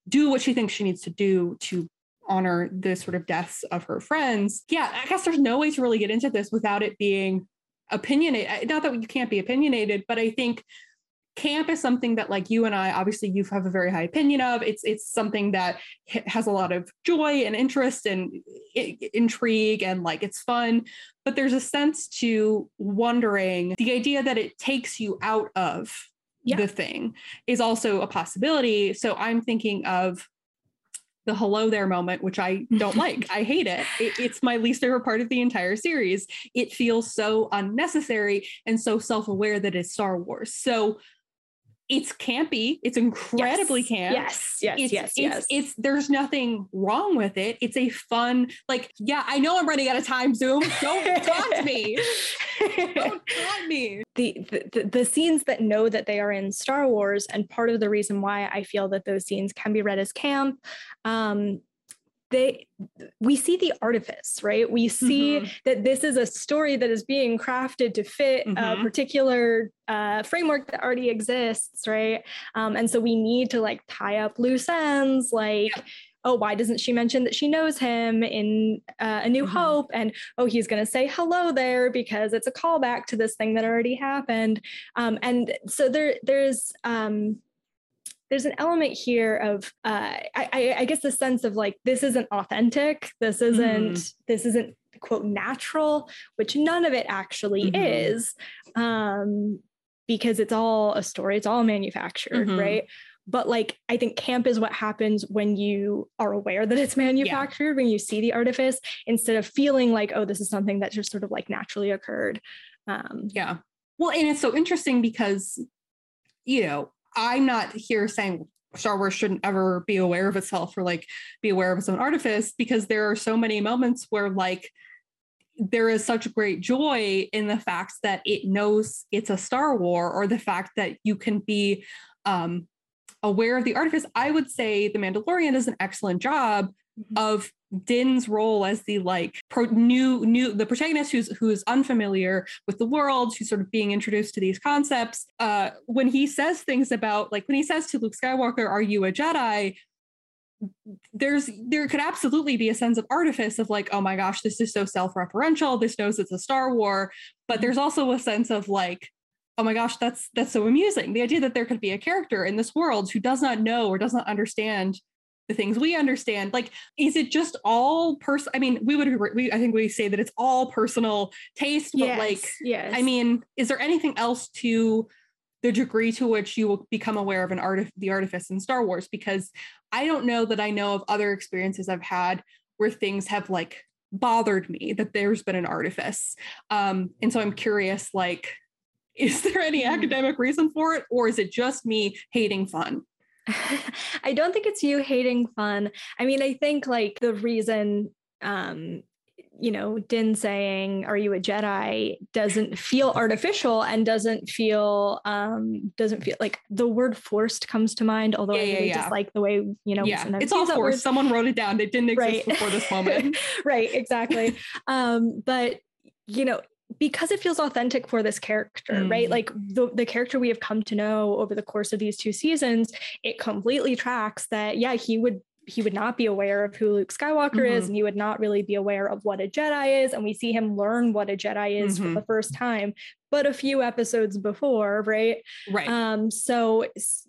do what she thinks she needs to do to honor the sort of deaths of her friends. Yeah, I guess there's no way to really get into this without it being opinionated. Eh, not that you can't be opinionated, but I think camp is something that like you and I obviously you have a very high opinion of. It's it's something that has a lot of joy and interest and i- intrigue and like it's fun, but there's a sense to wondering the idea that it takes you out of Yeah. the thing is also a possibility. So I'm thinking of the hello there moment, which I don't (laughs) like. I hate it. it. It's my least favorite part of the entire series. It feels so unnecessary and so self aware that it's Star Wars. So it's campy. It's incredibly yes. camp. Yes, yes, It's, yes, it's, yes. it's there's nothing wrong with it. It's a fun, like, yeah, I know I'm running out of time, Zoom. Don't taunt me. (laughs) Don't taunt me. the, the the scenes that know that they are in Star Wars, and part of the reason why I feel that those scenes can be read as camp, um, they we see the artifice, right? We see Mhm. that this is a story that is being crafted to fit a Mhm. particular uh, framework that already exists, right? Um, and so we need to like tie up loose ends, like. Oh, why doesn't she mention that she knows him in uh, A New Mhm. Hope? And oh, he's going to say hello there because it's a callback to this thing that already happened. Um, and so there, there's um, there's an element here of uh, I, I, I guess the sense of like this isn't authentic. This isn't this isn't quote natural, which none of it actually Mhm. is, um, because it's all a story. It's all manufactured, Mhm. right? But like I think camp is what happens when you are aware that it's (laughs) manufactured, when you see the artifice, instead of feeling like, oh, this is something that just sort of like naturally occurred. Um, Yeah. Well, and it's so interesting because, you know, I'm not here saying Star Wars shouldn't ever be aware of itself or like be aware of its own artifice because there are so many moments where like there is such great joy in the fact that it knows it's a Star War or the fact that you can be um aware of the artifice. I would say The Mandalorian does an excellent job of Din's role as the like pro- new new the protagonist who's who's unfamiliar with the world, who's sort of being introduced to these concepts. Uh, when he says things about like when he says to Luke Skywalker, "Are you a Jedi?" There's there could absolutely be a sense of artifice of like, oh my gosh, this is so self-referential. This knows it's a Star War, but there's also a sense of like, oh my gosh, that's that's so amusing. The idea that there could be a character in this world who does not know or does not understand the things we understand like is it just all person i mean we would we, i think we say that it's all personal taste but yes, like yes. i mean is there anything else to the degree to which you will become aware of an art the artifice in star wars because i don't know that i know of other experiences i've had where things have like bothered me that there's been an artifice um and so i'm curious like is there any Mm. academic reason for it or is it just me hating fun (laughs) I don't think it's you hating fun. I mean, I think like the reason um you know, Din saying, Are you a Jedi? doesn't feel artificial and doesn't feel um doesn't feel like the word forced comes to mind, although Yeah, I really yeah. dislike the way, you know, yeah it's all forced someone wrote it down it didn't exist Right. before this moment (laughs) right, exactly. (laughs) um, but you know, because it feels authentic for this character, right? Mhm. Like the, the character we have come to know over the course of these two seasons, it completely tracks that, yeah, he would he would not be aware of who Luke Skywalker is, Mhm. and he would not really be aware of what a Jedi is. And we see him learn what a Jedi is for Mhm. the first time, but a few episodes before, right? right Um, so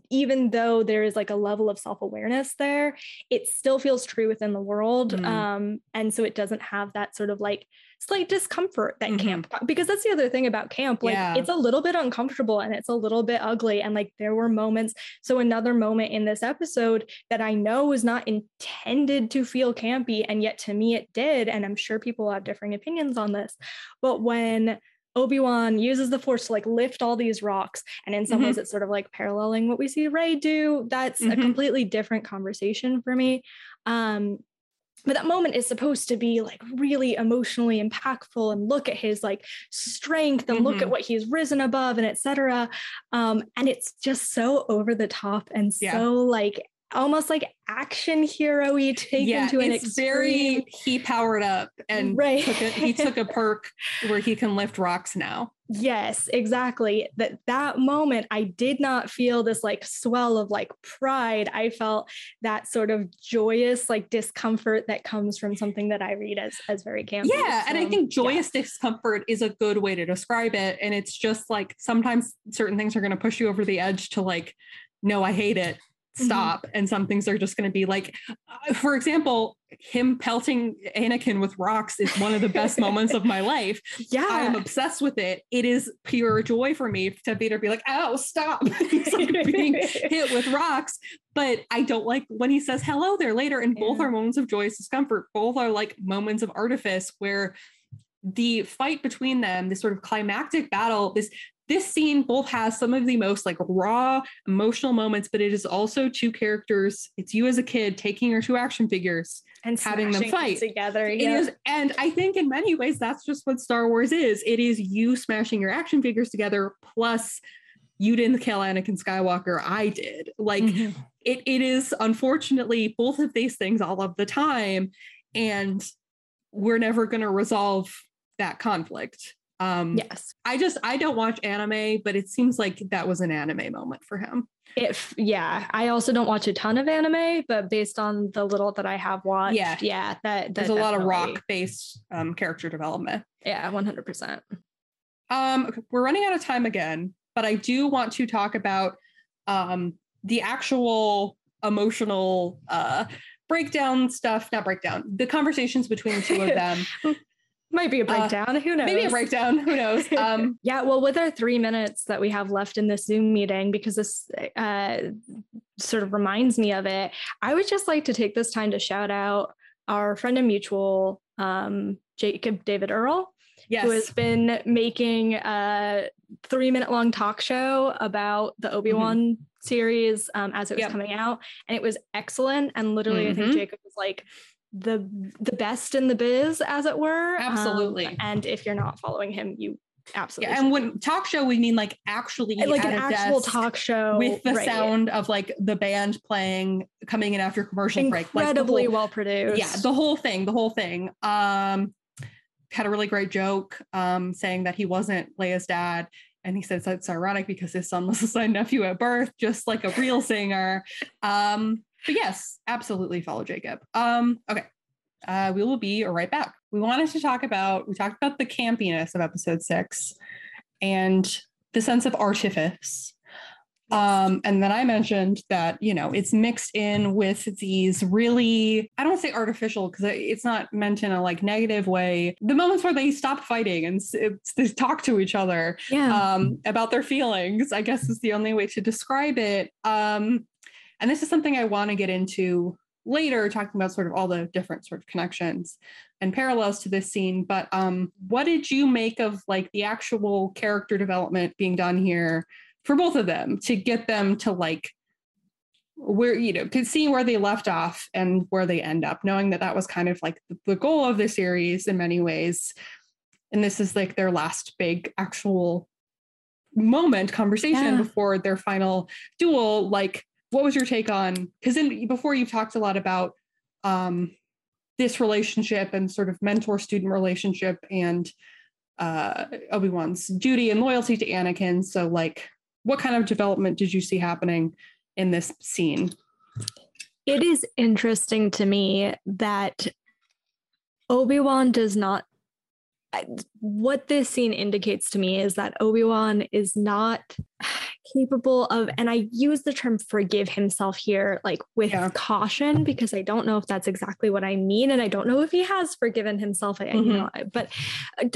even though there is like a level of self-awareness there, it still feels true within the world. Mhm. Um, and so it doesn't have that sort of like slight discomfort that Mhm. camp because that's the other thing about camp. Like Yeah. it's a little bit uncomfortable and it's a little bit ugly. And like there were moments. So another moment in this episode that I know was not intended to feel campy, and yet to me it did. And I'm sure people have differing opinions on this. But when Obi-Wan uses the force to like lift all these rocks. And in some Mhm. ways it's sort of like paralleling what we see Rey do. That's a Mhm. completely different conversation for me. Um, but that moment is supposed to be like really emotionally impactful and look at his like strength and look Mhm. at what he's risen above and etc. Um, and it's just so over the top and Yeah. so like almost like action hero-y taken yeah to an it's extreme. very he powered up and Right. took a, he took a (laughs) perk where he can lift rocks now Yes, exactly. That that moment I did not feel this like swell of like pride. I felt that sort of joyous like discomfort that comes from something that I read as as very campy. Yeah, and I think yeah. joyous discomfort is a good way to describe it. And it's just like sometimes certain things are going to push you over the edge to like, no, I hate it. Mhm. Stop. And some things are just going to be like, uh, for example, him pelting Anakin with rocks is one of the best moments of my (laughs) life. yeah. I am obsessed with it. It is pure joy for me to Vader be like, oh stop!" (laughs) He's like being (laughs) hit with rocks. But I don't like when he says hello there later. And both are moments of joyous discomfort. Both are like moments of artifice where the fight between them, this sort of climactic battle, this this scene both has some of the most like raw emotional moments, but it is also two characters. It's you as a kid taking your two action figures and having them fight. together. it yeah. is, and I think in many ways that's just what Star Wars is. It is you smashing your action figures together, plus you didn't kill Anakin Skywalker. I did. Like Mhm. it, it is unfortunately both of these things all of the time, and we're never going to resolve that conflict. Um, yes. I just I don't watch anime, but it seems like that was an anime moment for him. If yeah, I also don't watch a ton of anime, but based on the little that I have watched, Yeah. yeah, that, There's that a lot of rock based um, character development. Yeah, one hundred percent. Um, okay, we're running out of time again, but I do want to talk about um, the actual emotional uh, breakdown stuff. Not breakdown. The conversations between the two of them. (laughs) Might be a Uh, breakdown. Who knows? Maybe a breakdown. Who knows? (laughs) Um, yeah, well, with our three minutes that we have left in this Zoom meeting, because this uh, sort of reminds me of it, I would just like to take this time to shout out our friend and mutual, um, Jacob David Earl, yes. who has been making a three minute long talk show about the Obi Wan series um, as it was Yep. coming out, and it was excellent. And literally, I Mhm. think Jacob was like the the best in the biz, as it were. Um, Absolutely. and if you're not following him, you absolutely yeah, and when talk show, we mean like actually like an a actual talk show with the right. sound of like the band playing, coming in after commercial break. Like the incredibly whole- well produced. yeah the whole thing the whole thing um had a really great joke um saying that he wasn't leia's dad and he says it's ironic because his son was his (laughs) nephew at birth just like a real singer um but yes absolutely follow jacob um okay uh we will be right back we wanted to talk about we talked about the campiness of episode six and the sense of artifice Um, and then I mentioned that, you know, it's mixed in with these really, I don't say artificial because it's not meant in a like negative way. The moments where they stop fighting and they talk to each other yeah. um, about their feelings, I guess is the only way to describe it. Um, and this is something I want to get into later, talking about sort of all the different sort of connections and parallels to this scene. But um, what did you make of like the actual character development being done here? for both of them to get them to like where you know to see where they left off and where they end up knowing that that was kind of like the, goal of the series in many ways and this is like their last big actual moment conversation yeah. before their final duel like what was your take on because in before you've talked a lot about um this relationship and sort of mentor student relationship and uh obi-wan's duty and loyalty to anakin so like what kind of development did you see happening in this scene? It is interesting to me that Obi-Wan does not what this scene indicates to me is that Obi-Wan is not capable of and I use the term forgive himself here like with yeah. caution because I don't know if that's exactly what I mean and I don't know if he has forgiven himself mm-hmm. know but uh,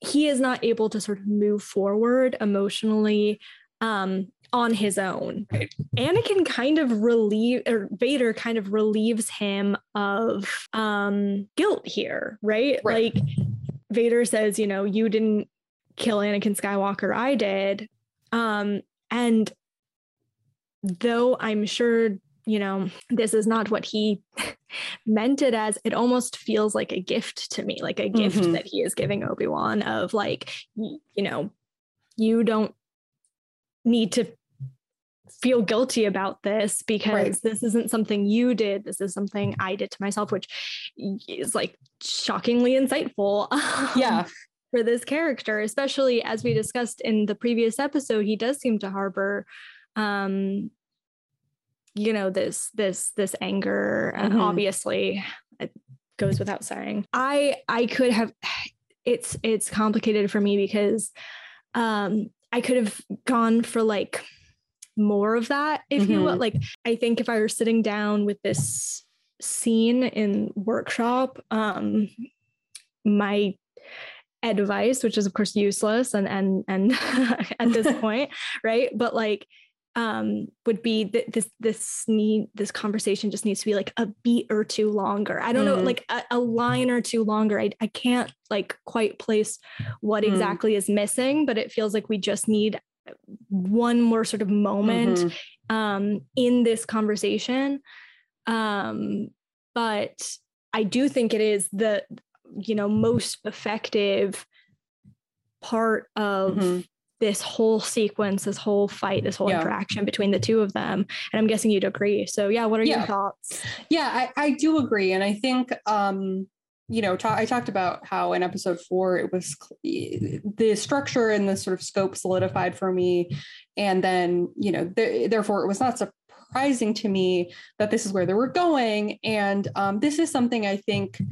he is not able to sort of move forward emotionally um, on his own. Right. Anakin kind of relieve or Vader kind of relieves him of um, guilt here, right? right? Like Vader says, you know, you didn't kill Anakin Skywalker, I did. Um, and though I'm sure, you know, this is not what he (laughs) meant it as, it almost feels like a gift to me, like a gift mm-hmm. that he is giving Obi-Wan of like, you know, you don't need to feel guilty about this because right. this isn't something you did. This is something I did to myself, which is like shockingly insightful. (laughs) Yeah. for this character, especially as we discussed in the previous episode, he does seem to harbor um you know this this this anger mm-hmm. and obviously it goes without saying. I I could have it's it's complicated for me because um I could have gone for like more of that, if mm-hmm. you will. Mm-hmm. Like, I think if I were sitting down with this scene in workshop, um, my advice, which is of course useless and and and (laughs) at this (laughs) point, right? But like um would be that this this need this conversation just needs to be like a beat or two longer i don't mm. know like a, a, line or two longer I, I can't like quite place what mm. exactly is missing but it feels like we just need one more sort of moment mm-hmm. um in this conversation um but i do think it is the you know most effective part of mm-hmm this whole sequence, this whole fight, this whole yeah. interaction between the two of them. And I'm guessing you'd agree. So yeah, what are yeah. your thoughts? Yeah, I, I do agree. And I think um, you know, ta- I talked about how in episode four it was cl- the structure and the sort of scope solidified for me, and then you know, th- therefore it was not surprising to me that this is where they were going, and um, this is something I think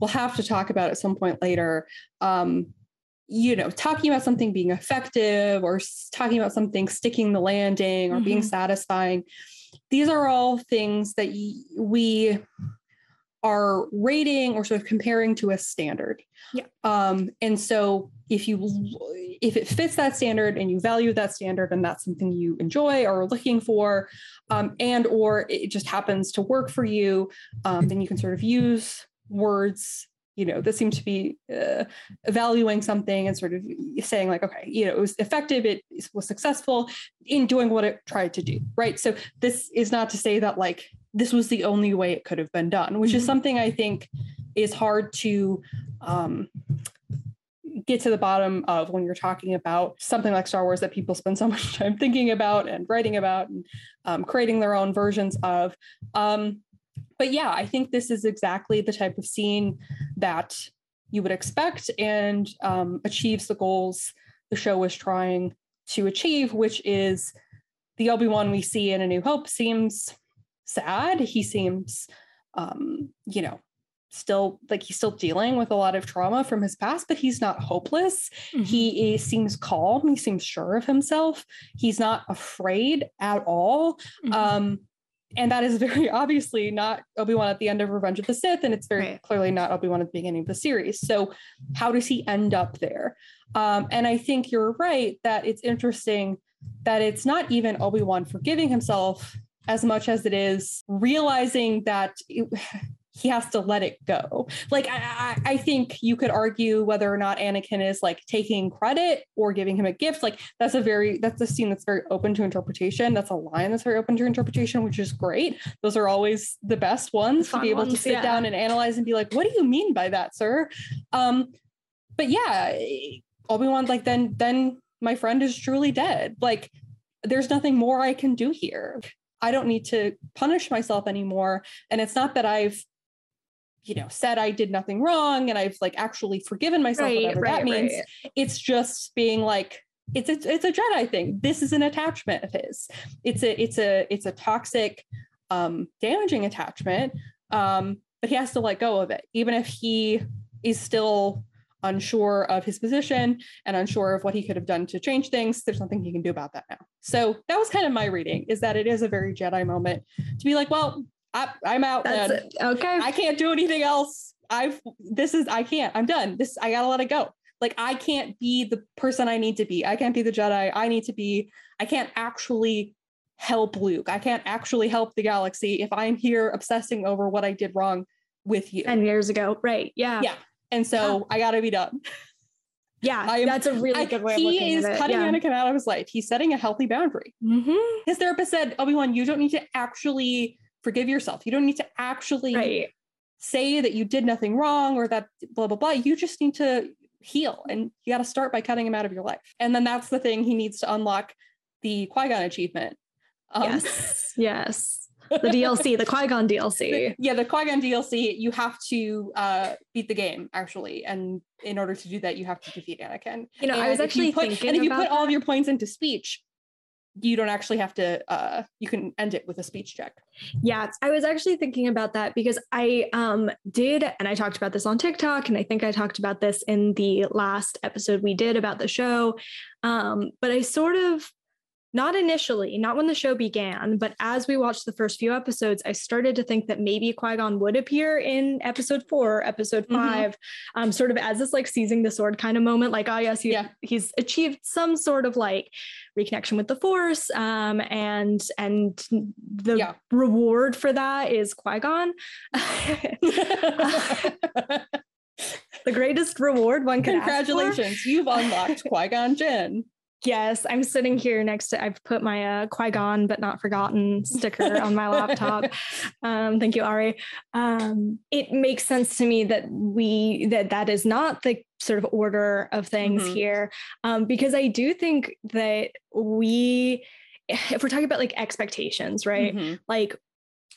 we'll have to talk about at some point later. Um, you know, talking about something being effective or talking about something sticking the landing or mm-hmm. being satisfying. These are all things that we are rating or sort of comparing to a standard. Yeah. Um, and so if you if it fits that standard and you value that standard and that's something you enjoy or are looking for, um, and or it just happens to work for you, um, then you can sort of use words you know that seem to be uh, evaluating something and sort of saying like okay you know it was effective it was successful in doing what it tried to do right so this is not to say that like this was the only way it could have been done which mm-hmm. is something i think is hard to um, get to the bottom of when you're talking about something like Star Wars that people spend so (laughs) much time thinking about and writing about and um, creating their own versions of. Um, but yeah, I think this is exactly the type of scene that you would expect and um, achieves the goals the show was trying to achieve, which is the Obi Wan we see in A New Hope seems sad. He seems, um, you know, still like he's still dealing with a lot of trauma from his past but he's not hopeless Mhm. he is, seems calm he seems sure of himself he's not afraid at all Mhm. um and that is very (laughs) obviously not obi-wan at the end of revenge of the sith and it's very Right. clearly not obi-wan at the beginning of the series so how does he end up there um and i think you're right that it's interesting that it's not even obi-wan forgiving himself as much as it is realizing that it- (sighs) he has to let it go. Like I, I, I think you could argue whether or not Anakin is like taking credit or giving him a gift. Like that's a very that's a scene that's very open to interpretation. That's a line that's very open to interpretation, which is great. Those are always the best ones to be able to sit yeah. down and analyze and be like, what do you mean by that, sir? Um, but yeah, Obi Wan like then then my friend is truly dead. Like there's nothing more I can do here. I don't need to punish myself anymore. And it's not that I've, you know, said I did nothing wrong and I've like actually forgiven myself, right, whatever right, that means. right. It's just being like, it's a, it's a Jedi thing. This is an attachment of his. It's a it's a it's a toxic, um, damaging attachment. Um, but he has to let go of it, even if he is still unsure of his position and unsure of what he could have done to change things. There's nothing he can do about that now. So that was kind of my reading: is that it is a very Jedi moment to be like, well, I, I'm out. That's then. it. Okay. I can't do anything else. I've this is I can't. I'm done. This I gotta let it go. Like I can't be the person I need to be. I can't be the Jedi. I need to be. I can't actually help Luke. I can't actually help the galaxy if I'm here obsessing over what I did wrong with you. 10 years ago. Right. Yeah. yeah. And so I gotta be done. Yeah. Am- that's a really I- good way of he looking is at it. cutting yeah. Anakin out of his life. He's setting a healthy boundary. Mhm. His therapist said, Obi-Wan, you don't need to actually forgive yourself. You don't need to actually Right. say that you did nothing wrong or that blah blah blah you just need to heal and you got to start by cutting him out of your life and then that's the thing he needs to unlock the qui-gon achievement um, yes. Yes. The DLC, the Qui Gon DLC. yeah the qui-gon dlc you have to uh beat the game actually and in order to do that you have to defeat anakin You know, I And was if you actually put, thinking and if you put all of your points into speech you don't actually have to uh you can end it with a speech check Yeah, I was actually thinking about that because I um did and I talked about this on TikTok and I think I talked about this in the last episode we did about the show. Um but I sort of not initially, not when the show began, but as we watched the first few episodes, I started to think that maybe Qui Gon would appear in episode four, episode Mhm. 5 um, sort of as this like seizing the sword kind of moment. Like, oh yes, he, Yeah. he's achieved some sort of like reconnection with the Force, um, and and the Yeah. reward for that is Qui Gon. (laughs) (laughs) the greatest reward one can congratulations you've unlocked qui-gon jinn Yes, I'm sitting here next to. I've put my uh, Qui Gon but not forgotten sticker on my laptop. (laughs) Um, thank you, Ari. Um, it makes sense to me that we that that is not the sort of order of things Mhm. here, um, because I do think that we, if we're talking about like expectations, right? Mhm. Like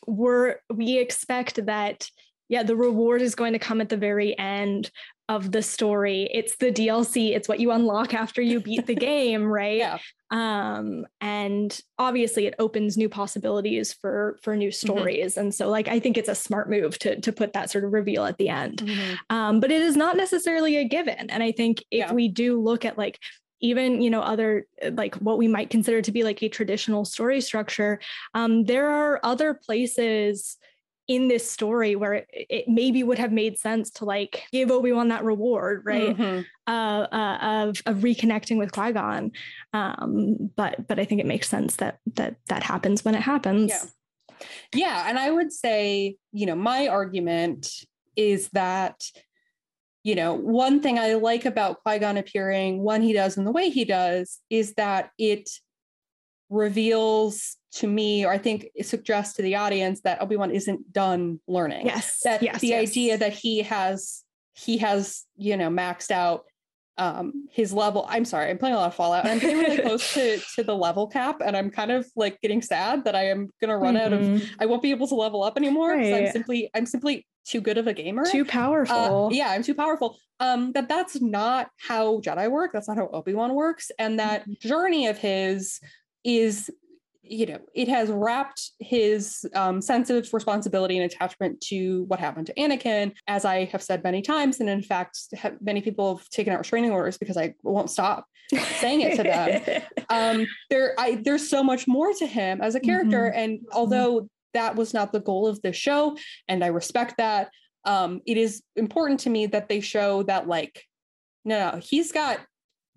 we're we expect that yeah the reward is going to come at the very end of the story it's the dlc it's what you unlock after you beat the (laughs) game right Yeah. um and obviously it opens new possibilities for for new Mm-hmm. stories and so like i think it's a smart move to to put that sort of reveal at the end Mhm. um, but it is not necessarily a given and i think if Yeah. we do look at like even you know other like what we might consider to be like a traditional story structure um, there are other places in this story where it, it maybe would have made sense to like give obi-wan that reward right Mhm. uh, uh, of, of reconnecting with qui-gon um, but but i think it makes sense that that that happens when it happens Yeah. Yeah. And I would say, you know, my argument is that, you know, one thing I like about Qui Gon appearing when he does and the way he does is that it reveals to me, or I think it suggests to the audience that Obi Wan isn't done learning. yes That yes the yes. idea that he has, he has, you know, maxed out um his level i'm sorry i'm playing a lot of fallout and i'm getting really (laughs) close to to the level cap and i'm kind of like getting sad that i am gonna run out of Mhm. I won't be able to level up anymore because I'm simply I'm simply too good of a gamer. too powerful Uh, yeah, I'm too powerful. Um, that that's not how Jedi work. That's not how Obi Wan works. And that Mhm. journey of his is you know, it has wrapped his um, sense of responsibility and attachment to what happened to Anakin, as I have said many times. And in fact, many people have taken out restraining orders because I won't stop saying it to them. (laughs) um, there, I, there's so much more to him as a character. Mm-hmm. And although that was not the goal of the show, and I respect that, um, it is important to me that they show that, like, no, no, he's got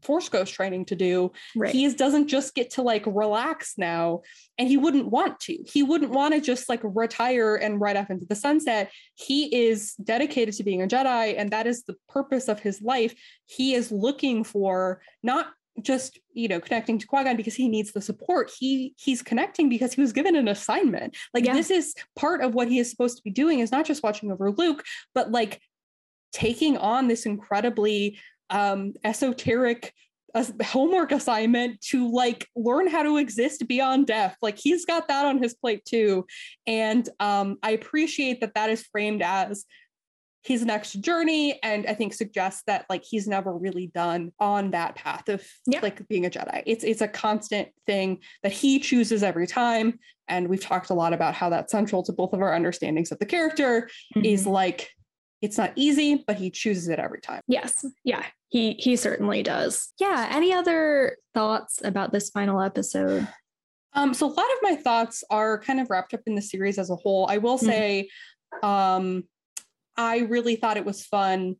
force ghost training to do right. he doesn't just get to like relax now and he wouldn't want to. He wouldn't want to just like retire and ride off into the sunset. He is dedicated to being a jedi and that is the purpose of his life. He is looking for not just you know connecting to Qui-Gon because he needs the support. He he's connecting because he was given an assignment. Like yeah. this is part of what he is supposed to be doing is not just watching over Luke but like taking on this incredibly um, esoteric homework assignment to like learn how to exist beyond death like he's got that on his plate too and um, i appreciate that that is framed as his next journey and i think suggests that like he's never really done on that path of yeah. like being a jedi it's it's a constant thing that he chooses every time and we've talked a lot about how that's central to both of our understandings of the character mm-hmm. is like it's not easy, but he chooses it every time. Yes. Yeah. He he certainly does. Yeah. Any other thoughts about this final episode? Um, so a lot of my thoughts are kind of wrapped up in the series as a whole. I will mm-hmm. say, mm-hmm. um, I really thought it was fun.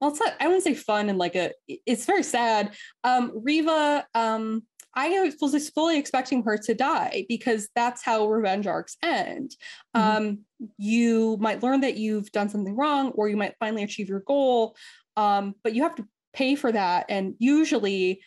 Well, it's not, I wouldn't say fun and like a, it's very sad. Um, Reva, um, I was fully expecting her to die because that's how revenge arcs end. Mm-hmm. Um, you might learn that you've done something wrong, or you might finally achieve your goal, um, but you have to pay for that. And usually,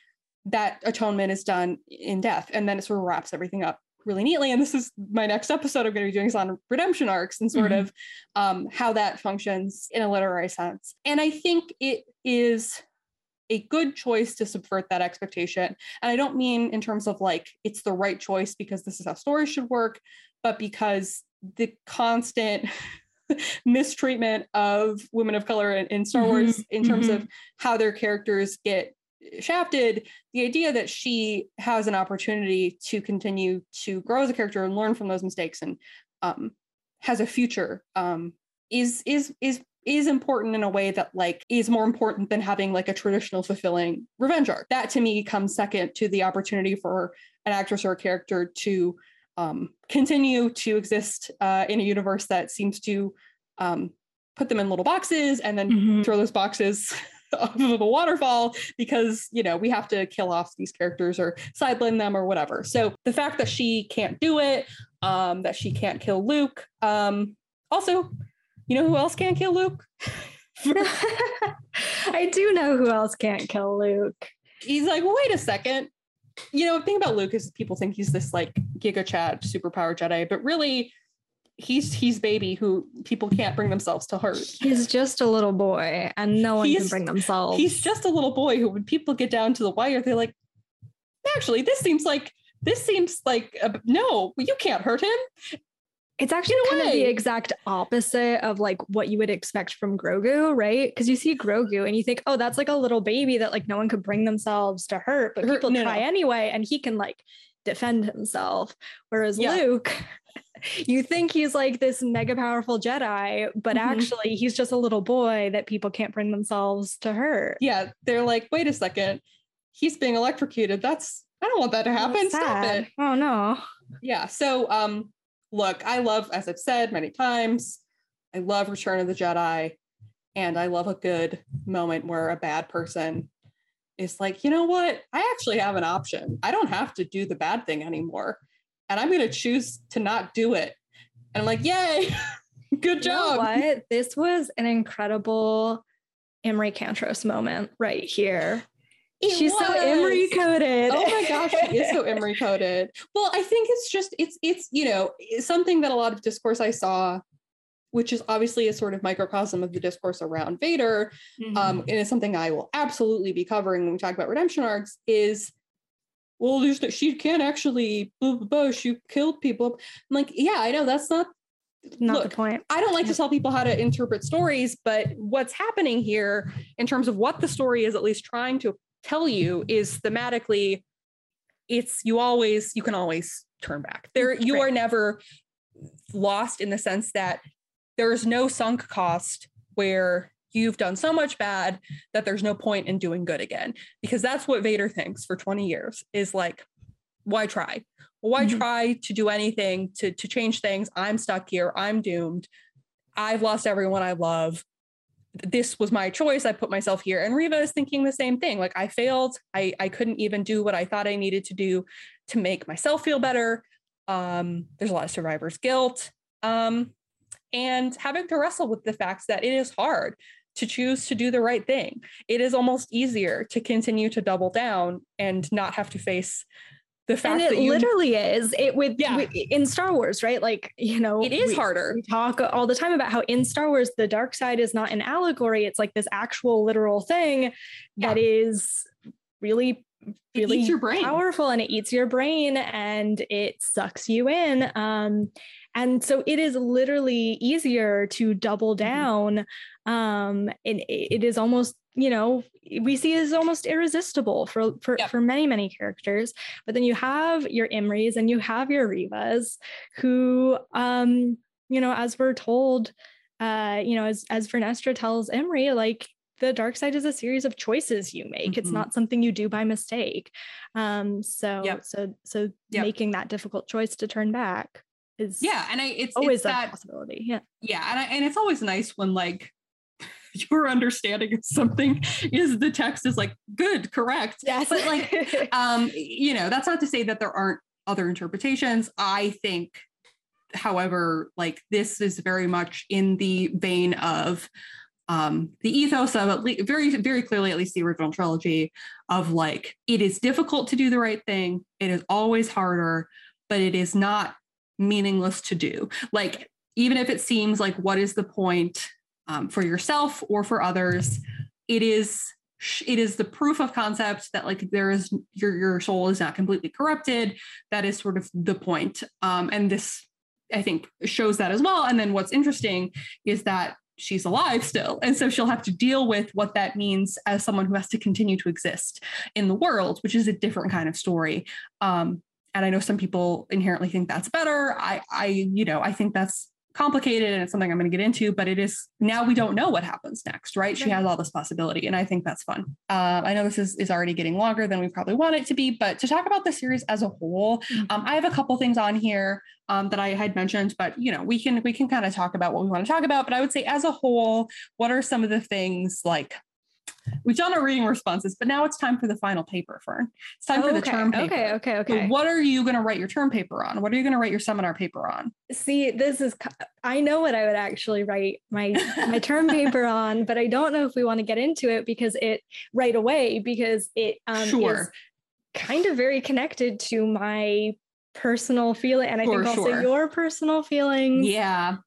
that atonement is done in death, and then it sort of wraps everything up really neatly. And this is my next episode I'm going to be doing is on redemption arcs and sort mm-hmm. of um, how that functions in a literary sense. And I think it is a good choice to subvert that expectation. And I don't mean in terms of like it's the right choice because this is how stories should work, but because the constant (laughs) mistreatment of women of color in, in Star Wars mm-hmm. in terms mm-hmm. of how their characters get shafted, the idea that she has an opportunity to continue to grow as a character and learn from those mistakes and um, has a future um, is is is is important in a way that like is more important than having like a traditional fulfilling revenge arc. That to me comes second to the opportunity for an actress or a character to um, continue to exist uh, in a universe that seems to um, put them in little boxes and then mm-hmm. throw those boxes (laughs) off of a waterfall because you know we have to kill off these characters or sideline them or whatever. So the fact that she can't do it, um, that she can't kill Luke, um, also you know who else can't kill Luke? (laughs) I do know who else can't kill Luke. He's like, wait a second. You know, the thing about Luke is people think he's this like Giga Chad superpower Jedi, but really he's he's baby who people can't bring themselves to hurt. He's just a little boy and no one he's, can bring themselves. He's just a little boy who when people get down to the wire, they're like, actually, this seems like this seems like a, no, you can't hurt him. It's actually kind of the exact opposite of like what you would expect from Grogu, right? Because you see Grogu and you think, oh, that's like a little baby that like no one could bring themselves to hurt, but people no, try no. anyway, and he can like defend himself. Whereas yeah. Luke, (laughs) you think he's like this mega powerful Jedi, but mm-hmm. actually he's just a little boy that people can't bring themselves to hurt. Yeah, they're like, wait a second, he's being electrocuted. That's I don't want that to happen. Stop it. Oh no. Yeah. So um look, I love, as I've said many times, I love Return of the Jedi. And I love a good moment where a bad person is like, you know what? I actually have an option. I don't have to do the bad thing anymore. And I'm going to choose to not do it. And I'm like, yay, (laughs) good job. You know what? This was an incredible Imri Cantaros moment right here. It She's was. so Imri coded. Oh my gosh, she is so Imri (laughs) coded. Well, I think it's just it's it's you know something that a lot of discourse I saw, which is obviously a sort of microcosm of the discourse around Vader, mm-hmm. um, and it's something I will absolutely be covering when we talk about redemption arcs. Is well, there's no, she can't actually blah, blah, blah, she killed people. I'm like, yeah, I know that's not not Look, the point. I don't like to tell people how to interpret stories, but what's happening here in terms of what the story is at least trying to tell you is thematically it's you always you can always turn back. There you Right. are never lost in the sense that there is no sunk cost where you've done so much bad that there's no point in doing good again because that's what Vader thinks for 20 years is like why try? Why Mhm. try to do anything to to change things? I'm stuck here. I'm doomed. I've lost everyone I love. This was my choice. I put myself here. And Reva is thinking the same thing. Like I failed. I I couldn't even do what I thought I needed to do to make myself feel better. Um, there's a lot of survivor's guilt. Um, and having to wrestle with the facts that it is hard to choose to do the right thing. It is almost easier to continue to double down and not have to face the fact and it that you literally is it with, Yeah. with in Star Wars, right? Like you know, it is we- harder. We talk all the time about how in Star Wars the dark side is not an allegory; it's like this actual literal thing that is really really powerful and it eats your brain and it sucks you in um and so it is literally easier to double Mm-hmm. down um and it, is almost you know we see it as almost irresistible for for, Yep. for many many characters but then you have your imris and you have your revas who um you know as we're told uh you know as as vernestra tells imri like the dark side is a series of choices you make it's Mhm. not something you do by mistake um so Yep. so so Yep. making that difficult choice to turn back is Yeah, and I it's always it's a that possibility yeah yeah, and I, and it's always nice when like (laughs) your understanding of something is the text is like good, correct. yes. But like (laughs) um you know that's not to say that there aren't other interpretations. I think however like this is very much in the vein of um the ethos of at least very very clearly at least the original trilogy of like it is difficult to do the right thing it is always harder but it is not meaningless to do. Like even if it seems like what is the point um, for yourself or for others. It is it is the proof of concept that like there is your your soul is not completely corrupted. That is sort of the point. Um and this i think shows that as well. And then what's interesting is that she's alive still. And so she'll have to deal with what that means as someone who has to continue to exist in the world which is a different kind of story. Um and i know some people inherently think that's better. I i you know i think that's complicated and it's something I'm going to get into, but it is now we don't know what happens next, right? She has all this possibility, and I think that's fun. Uh, I know this is, is already getting longer than we probably want it to be, but to talk about the series as a whole, Mhm. um, I have a couple things on here um, that I had mentioned, but you know we can we can kind of talk about what we want to talk about. But I would say as a whole, what are some of the things like we've done our reading responses, but now it's time for the final paper, Fern. It's time for the okay, term paper. okay okay So okay what are you going to write your term paper on? What are you going to write your seminar paper on? see this is I know what i would actually write my my term paper (laughs) on but i don't know if we want to get into it because it right away because it um is kind of very connected to my personal feeling and i For think also sure. your personal feelings Yeah.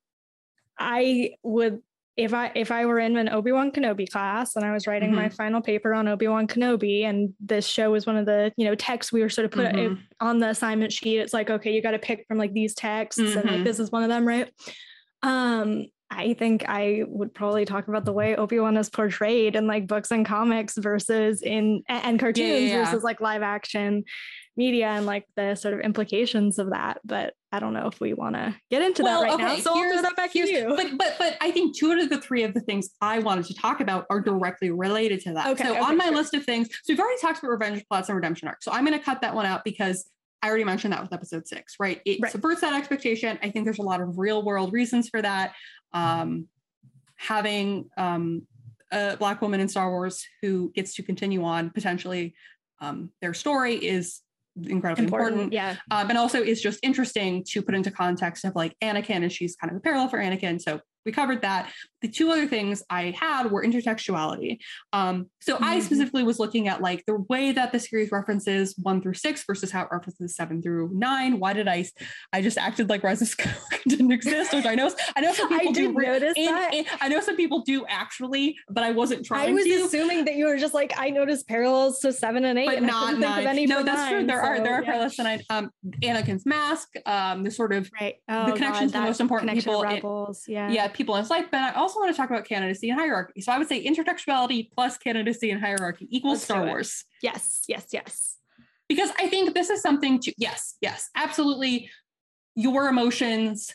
I would if I if I were in an Obi-Wan Kenobi class and I was writing my final paper on Obi-Wan Kenobi and this show was one of the, you know, texts we were sort of put Mhm. on the assignment sheet. It's like, okay, you got to pick from like these texts and like Mhm. this is one of them, right? Um I think I would probably talk about the way Obi-Wan is portrayed in like books and comics versus in and cartoons yeah. versus like live action media and like the sort of implications of that. But I don't know if we want to get into that right now. So I'll throw that back to you. But but but I think two out of the three of the things I wanted to talk about are directly related to that. Okay, so okay, on my sure. list of things, so we've already talked about revenge plots and redemption arcs. So I'm going to cut that one out because I already mentioned that with episode six, right? It Right. subverts that expectation. I think there's a lot of real world reasons for that. Um, having um, a black woman in Star Wars who gets to continue on potentially um, their story is incredibly important. Yeah. um, and also is just interesting to put into context of like Anakin, and she's kind of a parallel for Anakin. So we covered that. The two other things I had were intertextuality. Um, so I Mhm. specifically was looking at like the way that the series references one through six versus how it references seven through nine. Why did I? I just acted like Rise of Skywalker (laughs) didn't exist, which I know. I know some (laughs) I people do. notice in- that. in- I know some people do actually, but I wasn't trying I was to. assuming that you were just like I noticed parallels to seven and eight, but and I not nine. no, that's true. nine, There are so, there are yeah. parallels to nine. Um, Anakin's mask, um, the sort of Right. the Oh, connection God, to the most important people Rebels. yeah. yeah, people in his life. But I also want to talk about candidacy and hierarchy. So I would say intertextuality plus candidacy and hierarchy equals Let's Star. Wars. Yes. Yes. Yes. because I think this is something to, yes, yes, absolutely. Your emotions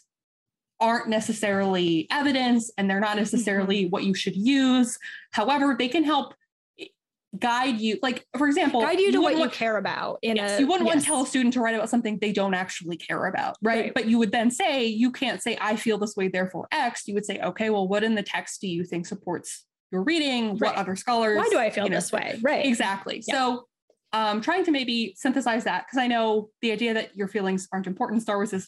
aren't necessarily evidence and they're not necessarily Mm-hmm. what you should use. However, they can help guide you. Like, for example, Guide you to what you want- care about. In Yes, a, you wouldn't want to tell a student to write about something they don't actually care about, right? Right. But you would then say, you can't say, I feel this way, therefore X. You would say, okay, well, what in the text do you think supports your reading? Right. What other scholars? Why do I feel you know, this way? Right. Exactly. Yeah. So, um, trying to maybe synthesize that because I know the idea that your feelings aren't important. Star Wars is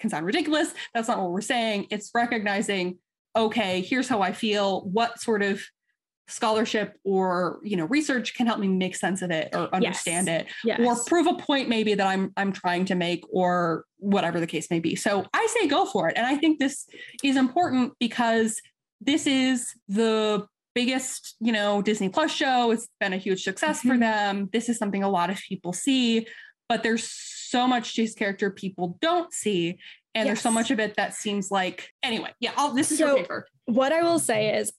can sound ridiculous. That's not what we're saying. It's recognizing, okay, here's how I feel. What sort of scholarship or you know research can help me make sense of it or understand it Yes. or prove a point maybe that I'm I'm trying to make or whatever the case may be. So I say go for it. And I think this is important because this is the biggest, you know, Disney Plus show. It's been a huge success for Mhm. them. This is something a lot of people see, but there's so much Jay's character people don't see. And there's so much of it that seems like anyway, yeah, I'll, this is So- your paper. what I will say is,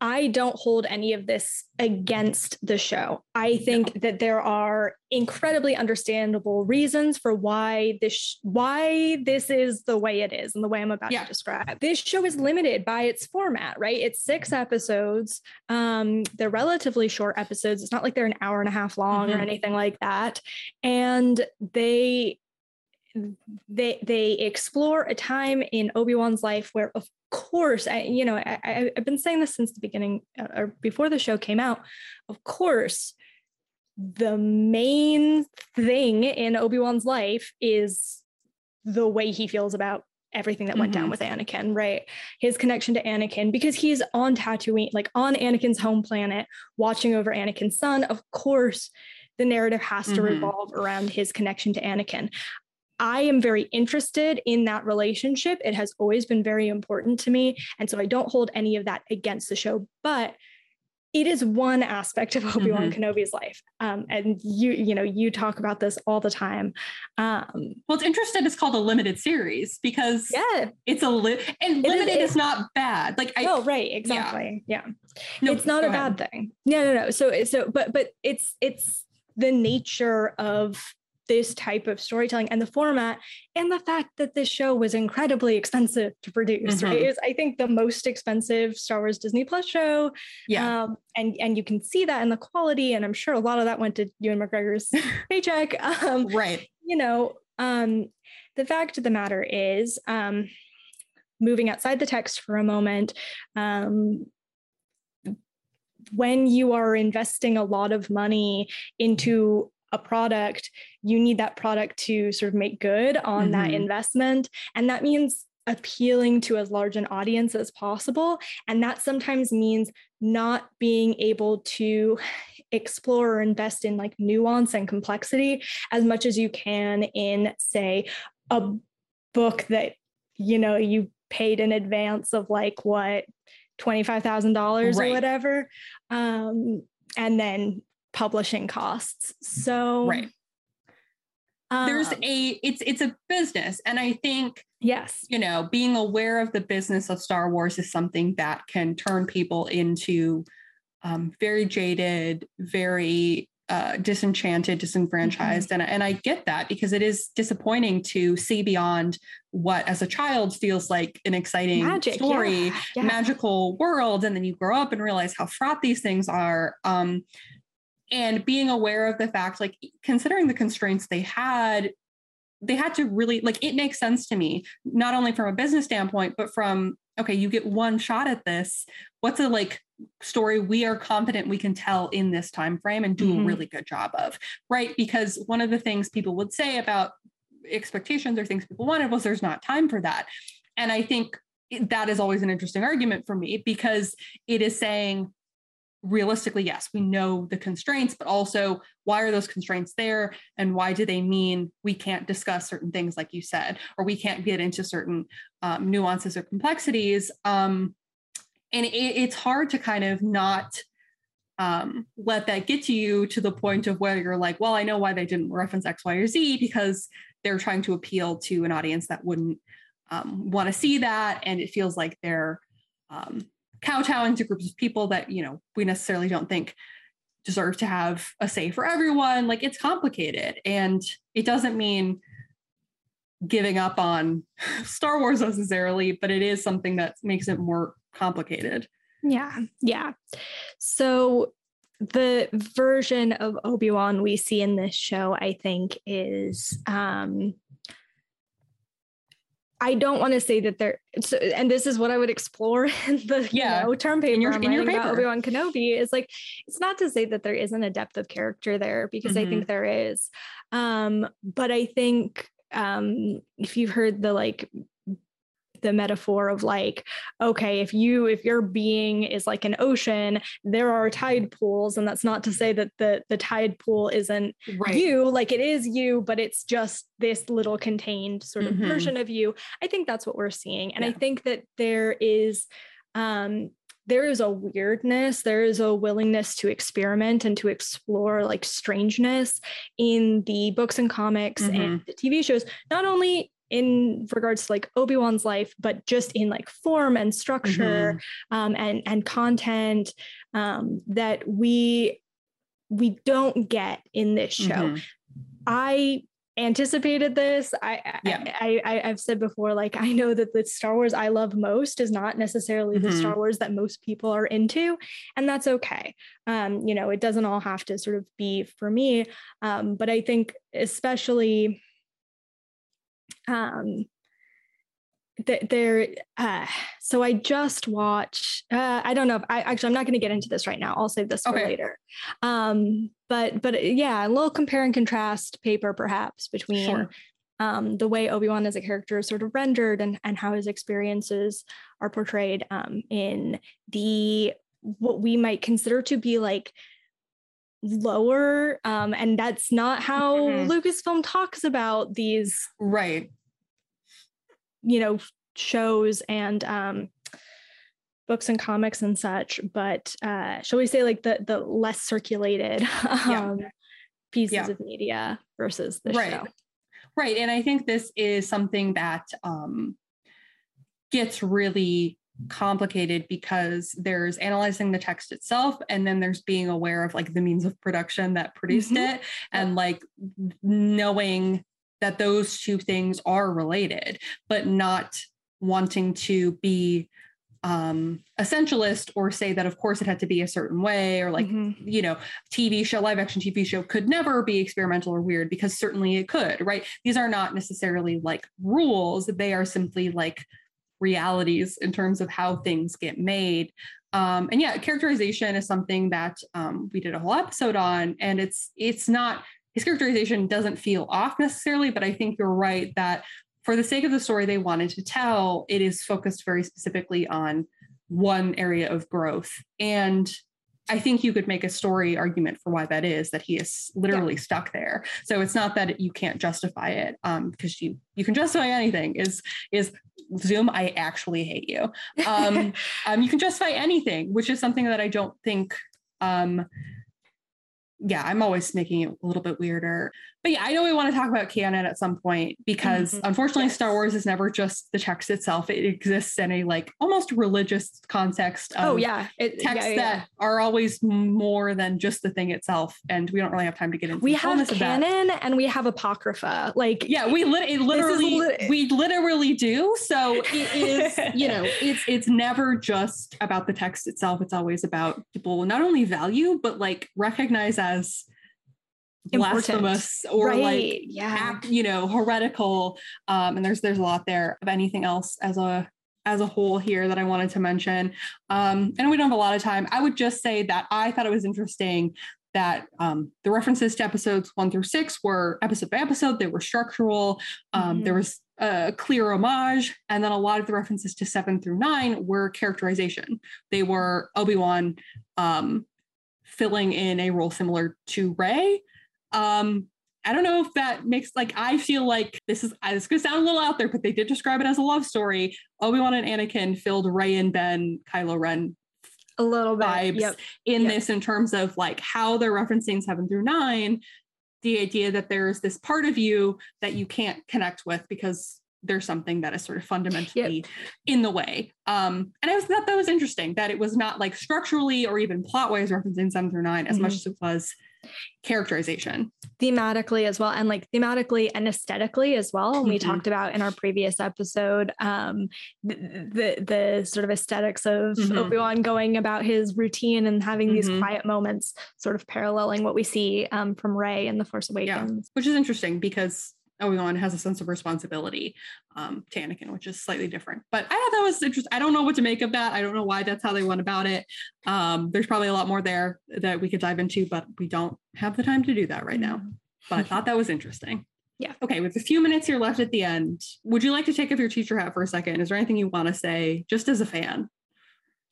I don't hold any of this against the show. I think that there are incredibly understandable reasons for why this why this is the way it is and the way I'm about Yeah. to describe. This show is limited by its format, right? It's six episodes. Um, they're relatively short episodes. It's not like they're an hour and a half long or Mhm. anything like that. And they they they explore a time in Obi-Wan's life where of course I, you know I, I, i've been saying this since the beginning uh, or before the show came out of course the main thing in obi-wan's life is the way he feels about everything that went down Mhm. with anakin right his connection to anakin because he's on tatooine like on anakin's home planet watching over anakin's son of course the narrative has to Mhm. revolve around his connection to anakin I am very interested in that relationship. It has always been very important to me. And so I don't hold any of that against the show, but it is one aspect of (laughs) Obi-Wan Kenobi's life. Um, and you, you know, you talk about this all the time. Um, Well, it's interesting. It's called a limited series because yeah. it's a li- and It is- limited is, it- not bad. Like I, oh, right. Exactly. Yeah. no, it's not a ahead. bad thing. No, no, no. So, so, but, but it's, it's the nature of this type of storytelling and the format and the fact that this show was incredibly expensive to produce right Mhm. is i think the most expensive star wars disney plus show Yeah. um, and and you can see that in the quality and i'm sure a lot of that went to ewan mcgregor's (laughs) paycheck um, right. you know um, the fact of the matter is um, moving outside the text for a moment um, when you are investing a lot of money into a product you need that product to sort of make good on that Mhm. investment and that means appealing to as large an audience as possible and that sometimes means not being able to explore or invest in like nuance and complexity as much as you can in say a book that you know you paid in advance of like what $25,000 Right. or whatever um and then publishing costs so Right. There's um, a it's it's a business, and I think yes you know being aware of the business of Star Wars is something that can turn people into um, very jaded, very uh, disenchanted, disenfranchised, and and I get that because it is disappointing to see beyond what as a child feels like an exciting magic story. yeah, yeah. magical world and then you grow up and realize how fraught these things are um and being aware of the fact like considering the constraints they had they had to really like it makes sense to me not only from a business standpoint but from okay you get one shot at this. What's a like story we are confident we can tell in this time frame and do Mhm. a really good job of right? Because one of the things people would say about expectations or things people wanted was there's not time for that. And i think that is always an interesting argument for me because it is saying realistically yes we know the constraints but also why are those constraints there and why do they mean we can't discuss certain things like you said or we can't get into certain um, nuances or complexities um, and it, it's hard to kind of not um, let that get to you to the point of where you're like well i know why they didn't reference x y or z because they're trying to appeal to an audience that wouldn't um, want to see that and it feels like they're um, kowtowing to groups of people that you know we necessarily don't think deserve to have a say for everyone. Like it's complicated. And it doesn't mean giving up on (laughs) Star Wars necessarily, but it is something that makes it more complicated. Yeah. Yeah. So the version of Obi-Wan we see in this show, I think, is um I don't want to say that there, so, and this is what I would explore (laughs) in the yeah. you know, term paper in your, in your paper. about Obi Wan Kenobi. Is like it's not to say that there isn't a depth of character there because mm-hmm. I think mm-hmm. there is, um, but I think um, if you've heard the like the metaphor of like okay if you if your being is like an ocean there are tide pools and that's not to say that the the tide pool isn't right. you like it is you but it's just this little contained sort of mm-hmm. version of you i think that's what we're seeing and yeah. i think that there is um there is a weirdness there is a willingness to experiment and to explore like strangeness in the books and comics mm-hmm. and the tv shows not only in regards to like obi-wan's life but just in like form and structure mm-hmm. um, and and content um, that we we don't get in this show mm-hmm. i anticipated this I, yeah. I, I i've said before like i know that the star wars i love most is not necessarily mm-hmm. the star wars that most people are into and that's okay um you know it doesn't all have to sort of be for me um but i think especially um th- there uh so i just watch uh i don't know if i actually i'm not going to get into this right now i'll save this okay. for later um but but yeah a little compare and contrast paper perhaps between sure. um the way obi-wan as a character is sort of rendered and and how his experiences are portrayed um in the what we might consider to be like lower um, and that's not how mm-hmm. lucasfilm talks about these right you know shows and um, books and comics and such but uh, shall we say like the the less circulated (laughs) um, yeah. pieces yeah. of media versus the right. show right and i think this is something that um, gets really complicated because there's analyzing the text itself and then there's being aware of like the means of production that produced mm-hmm. it and like knowing that those two things are related but not wanting to be um essentialist or say that of course it had to be a certain way or like mm-hmm. you know tv show live action tv show could never be experimental or weird because certainly it could right these are not necessarily like rules they are simply like realities in terms of how things get made. Um, and yeah, characterization is something that um, we did a whole episode on, and it's it's not his characterization doesn't feel off necessarily, but I think you're right that for the sake of the story they wanted to tell, it is focused very specifically on one area of growth and I think you could make a story argument for why that is that he is literally yeah. stuck there. So it's not that you can't justify it um, because you you can justify anything. Is is Zoom? I actually hate you. (laughs) Um, um, you can justify anything, which is something that I don't think um, yeah, I'm always making it a little bit weirder. But yeah, I know we want to talk about canon at some point because mm-hmm. unfortunately, yes. Star Wars is never just the text itself. It exists in a like almost religious context. oh yeah, it, texts yeah, yeah. that are always more than just the thing itself, and we don't really have time to get into. We have canon and we have apocrypha. Like yeah, we li- literally li- we literally do. So it is (laughs) you know it's it's never just about the text itself. It's always about people not only value but like recognize as blasphemous or right. like yeah. you know heretical um and there's there's a lot there of anything else as a as a whole here that I wanted to mention. Um, and we don't have a lot of time. I would just say that I thought it was interesting that um, the references to episodes one through six were episode by episode. They were structural. Um, mm-hmm. There was a clear homage, and then a lot of the references to seven through nine were characterization. They were Obi Wan um, filling in a role similar to Rey. Um, I don't know if that makes like I feel like this is it's gonna sound a little out there, but they did describe it as a love story. Obi Wan and Anakin filled Rey and Ben, Kylo Ren a little bit vibes yep. in yep. this in terms of like how they're referencing seven through nine. The idea that there's this part of you that you can't connect with because there's something that is sort of fundamentally yep. in the way. Um, and I was thought that was interesting that it was not like structurally or even plot wise referencing seven through nine as mm-hmm. much as it was characterization thematically as well and like thematically and aesthetically as well mm-hmm. we talked about in our previous episode um the the, the sort of aesthetics of mm-hmm. obi-wan going about his routine and having mm-hmm. these quiet moments sort of paralleling what we see um from rey in the force awakens yeah. which is interesting because Obi-Wan has a sense of responsibility um, to Anakin, which is slightly different. But I thought that was interesting. I don't know what to make of that. I don't know why that's how they went about it. Um, there's probably a lot more there that we could dive into, but we don't have the time to do that right now. But I (laughs) thought that was interesting. Yeah. Okay, with a few minutes here left at the end, would you like to take off your teacher hat for a second? Is there anything you want to say just as a fan?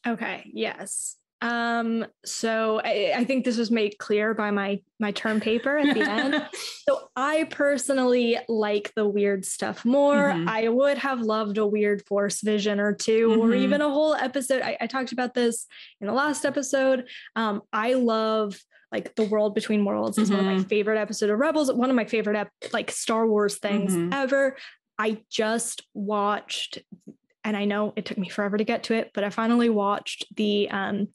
Okay, yes. Um, so I, I, think this was made clear by my my term paper at the end. (laughs) so I personally like the weird stuff more. Mm-hmm. I would have loved a weird force vision or 2 mm-hmm. or even a whole episode. I, I, talked about this in the last episode. Um, I love like the world between worlds is mm-hmm. one of my mm-hmm. favorite episode of Rebels. One of my favorite ep- like Star Wars things mm-hmm. ever. I just watched and I know it took me forever to get to it, but I finally watched the um,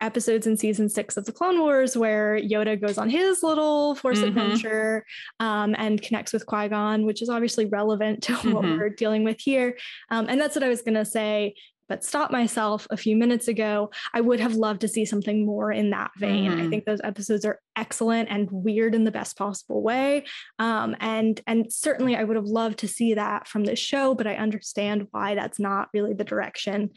episodes in season six of the Clone Wars where Yoda goes on his little Force mm-hmm. adventure um, and connects with Qui Gon, which is obviously relevant to (laughs) mm-hmm. what we're dealing with here. Um, and that's what I was going to say but stopped myself a few minutes ago. I would have loved to see something more in that vein. Mm. I think those episodes are excellent and weird in the best possible way. Um, and and certainly I would have loved to see that from this show, but I understand why that's not really the direction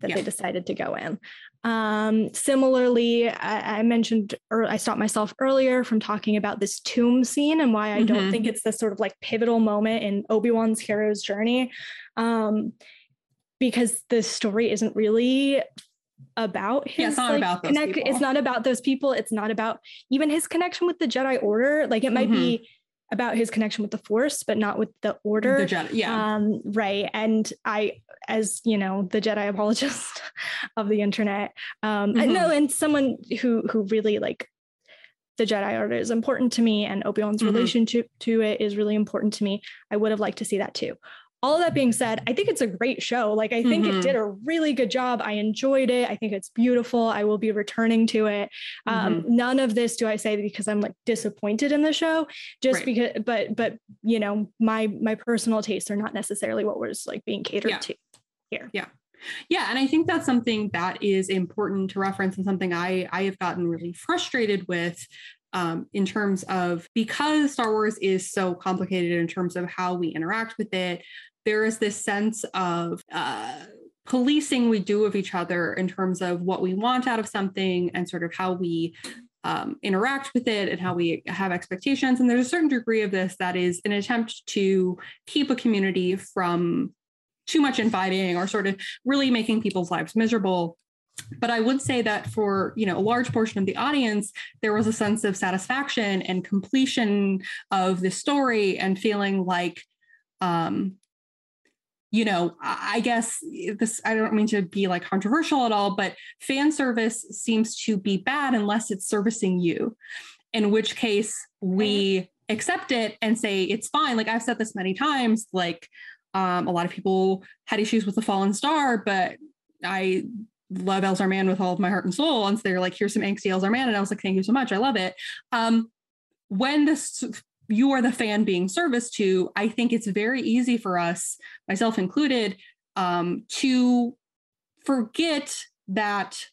that yeah. they decided to go in. Um, similarly, I, I, mentioned or I stopped myself earlier from talking about this tomb scene and why I mm-hmm. don't think it's this sort of like pivotal moment in Obi-Wan's hero's journey. Um, because the story isn't really about his yeah, it's not like, about connect- it's not about those people it's not about even his connection with the jedi order like it might mm-hmm. be about his connection with the force but not with the order the jedi yeah um, right and i as you know the jedi apologist (laughs) of the internet um mm-hmm. no and someone who who really like the Jedi Order is important to me, and Obi Wan's mm-hmm. relationship to it is really important to me. I would have liked to see that too all of that being said, I think it's a great show. Like, I think mm-hmm. it did a really good job. I enjoyed it. I think it's beautiful. I will be returning to it. Um, mm-hmm. None of this do I say because I'm like disappointed in the show, just right. because, but, but, you know, my, my personal tastes are not necessarily what was like being catered yeah. to here. Yeah. Yeah, and I think that's something that is important to reference and something I I have gotten really frustrated with um, in terms of because Star Wars is so complicated in terms of how we interact with it, there is this sense of uh, policing we do of each other in terms of what we want out of something and sort of how we um, interact with it and how we have expectations. And there's a certain degree of this that is an attempt to keep a community from too much infighting or sort of really making people's lives miserable but i would say that for you know a large portion of the audience there was a sense of satisfaction and completion of the story and feeling like um, you know, I guess this, I don't mean to be like controversial at all, but fan service seems to be bad unless it's servicing you, in which case we accept it and say it's fine. Like I've said this many times, like um, a lot of people had issues with the fallen star, but I love Elzar Mann with all of my heart and soul. And so they're like, here's some angsty Elzar Mann. And I was like, thank you so much. I love it. Um, when this you are the fan being serviced to, I think it's very easy for us, myself included, um, to forget that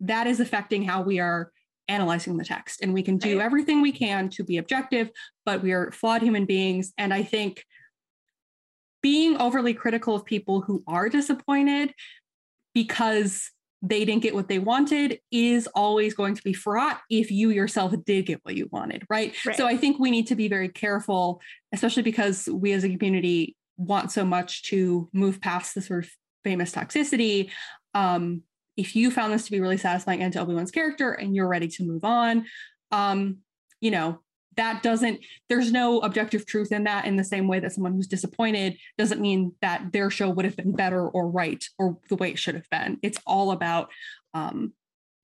that is affecting how we are analyzing the text. And we can do right. everything we can to be objective, but we are flawed human beings. And I think being overly critical of people who are disappointed because they didn't get what they wanted is always going to be fraught if you yourself did get what you wanted, right? right? So I think we need to be very careful, especially because we as a community want so much to move past the sort of famous toxicity. Um, if you found this to be really satisfying and to Obi-Wan's character and you're ready to move on, um, you know, that doesn't there's no objective truth in that in the same way that someone who's disappointed doesn't mean that their show would have been better or right or the way it should have been. It's all about um,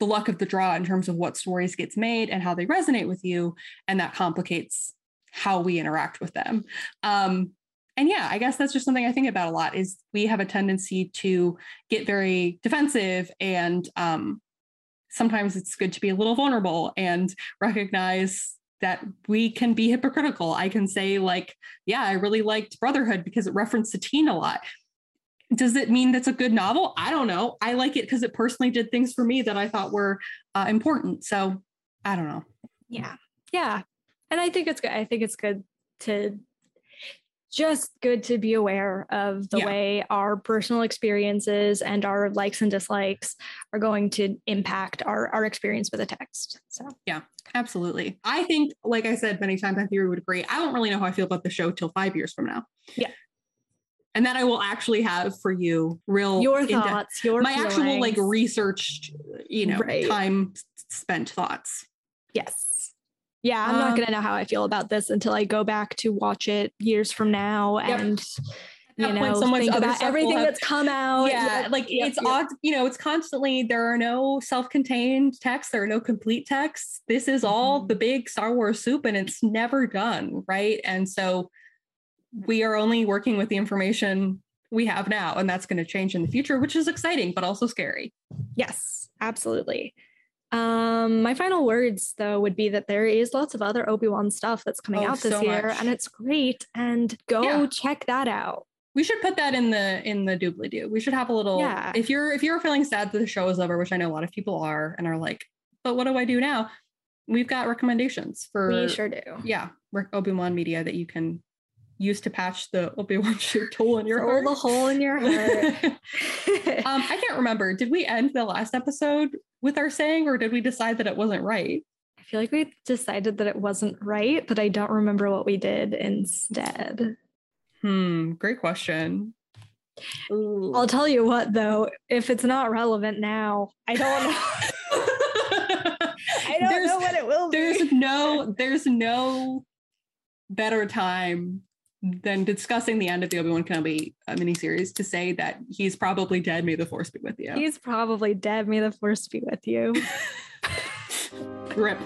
the luck of the draw in terms of what stories gets made and how they resonate with you and that complicates how we interact with them. Um, and yeah, I guess that's just something I think about a lot is we have a tendency to get very defensive and um, sometimes it's good to be a little vulnerable and recognize that we can be hypocritical. I can say like, yeah, I really liked Brotherhood because it referenced Satine a lot. Does it mean that's a good novel? I don't know. I like it because it personally did things for me that I thought were uh, important. So I don't know. Yeah. Yeah. And I think it's good. I think it's good to just good to be aware of the Yeah. way our personal experiences and our likes and dislikes are going to impact our, our experience with a text. So Absolutely. I think, like I said many times, I think we would agree. I don't really know how I feel about the show till five years from now. Yeah. And then I will actually have for you real your thoughts, your my actual like feelings. researched, you know, Right. time spent thoughts. Yes. Yeah, I'm not Um, going to know how I feel about this until I go back to watch it years from now Yep. and you know someone's think other about everything have- that's come out. yeah, Yep, like yep, it's odd, you know, it's constantly there are no self-contained texts, there are no complete texts. This is all Mhm. the big Star Wars soup and it's never done, right? And so we are only working with the information we have now and that's going to change in the future, which is exciting but also scary. Yes, absolutely. Um, my final words though would be that there is lots of other Obi-Wan stuff that's coming Oh, out this so year much. and it's great and go Yeah. check that out. We should put that in the in the doobly doo. We should have a little Yeah. if you're if you're feeling sad that the show is over, which I know a lot of people are and are like, but what do I do now? We've got recommendations for we sure do. yeah, Rick Obi-Wan media that you can use to patch the (laughs) Obi-Wan shaped hole in your heart. the hole in your heart. um, I can't remember. Did we end the last episode with our saying, or did we decide that it wasn't right? I feel like we decided that it wasn't right, but I don't remember what we did instead. Hmm, great question. Ooh. I'll tell you what though, if it's not relevant now, I don't know. (laughs) I don't There's- know what it will be. there's no there's no better time than discussing the end of the Obi-Wan Kenobi uh, miniseries to say that he's probably dead. May the force be with you. He's probably dead. May the force be with you. (laughs) Rip.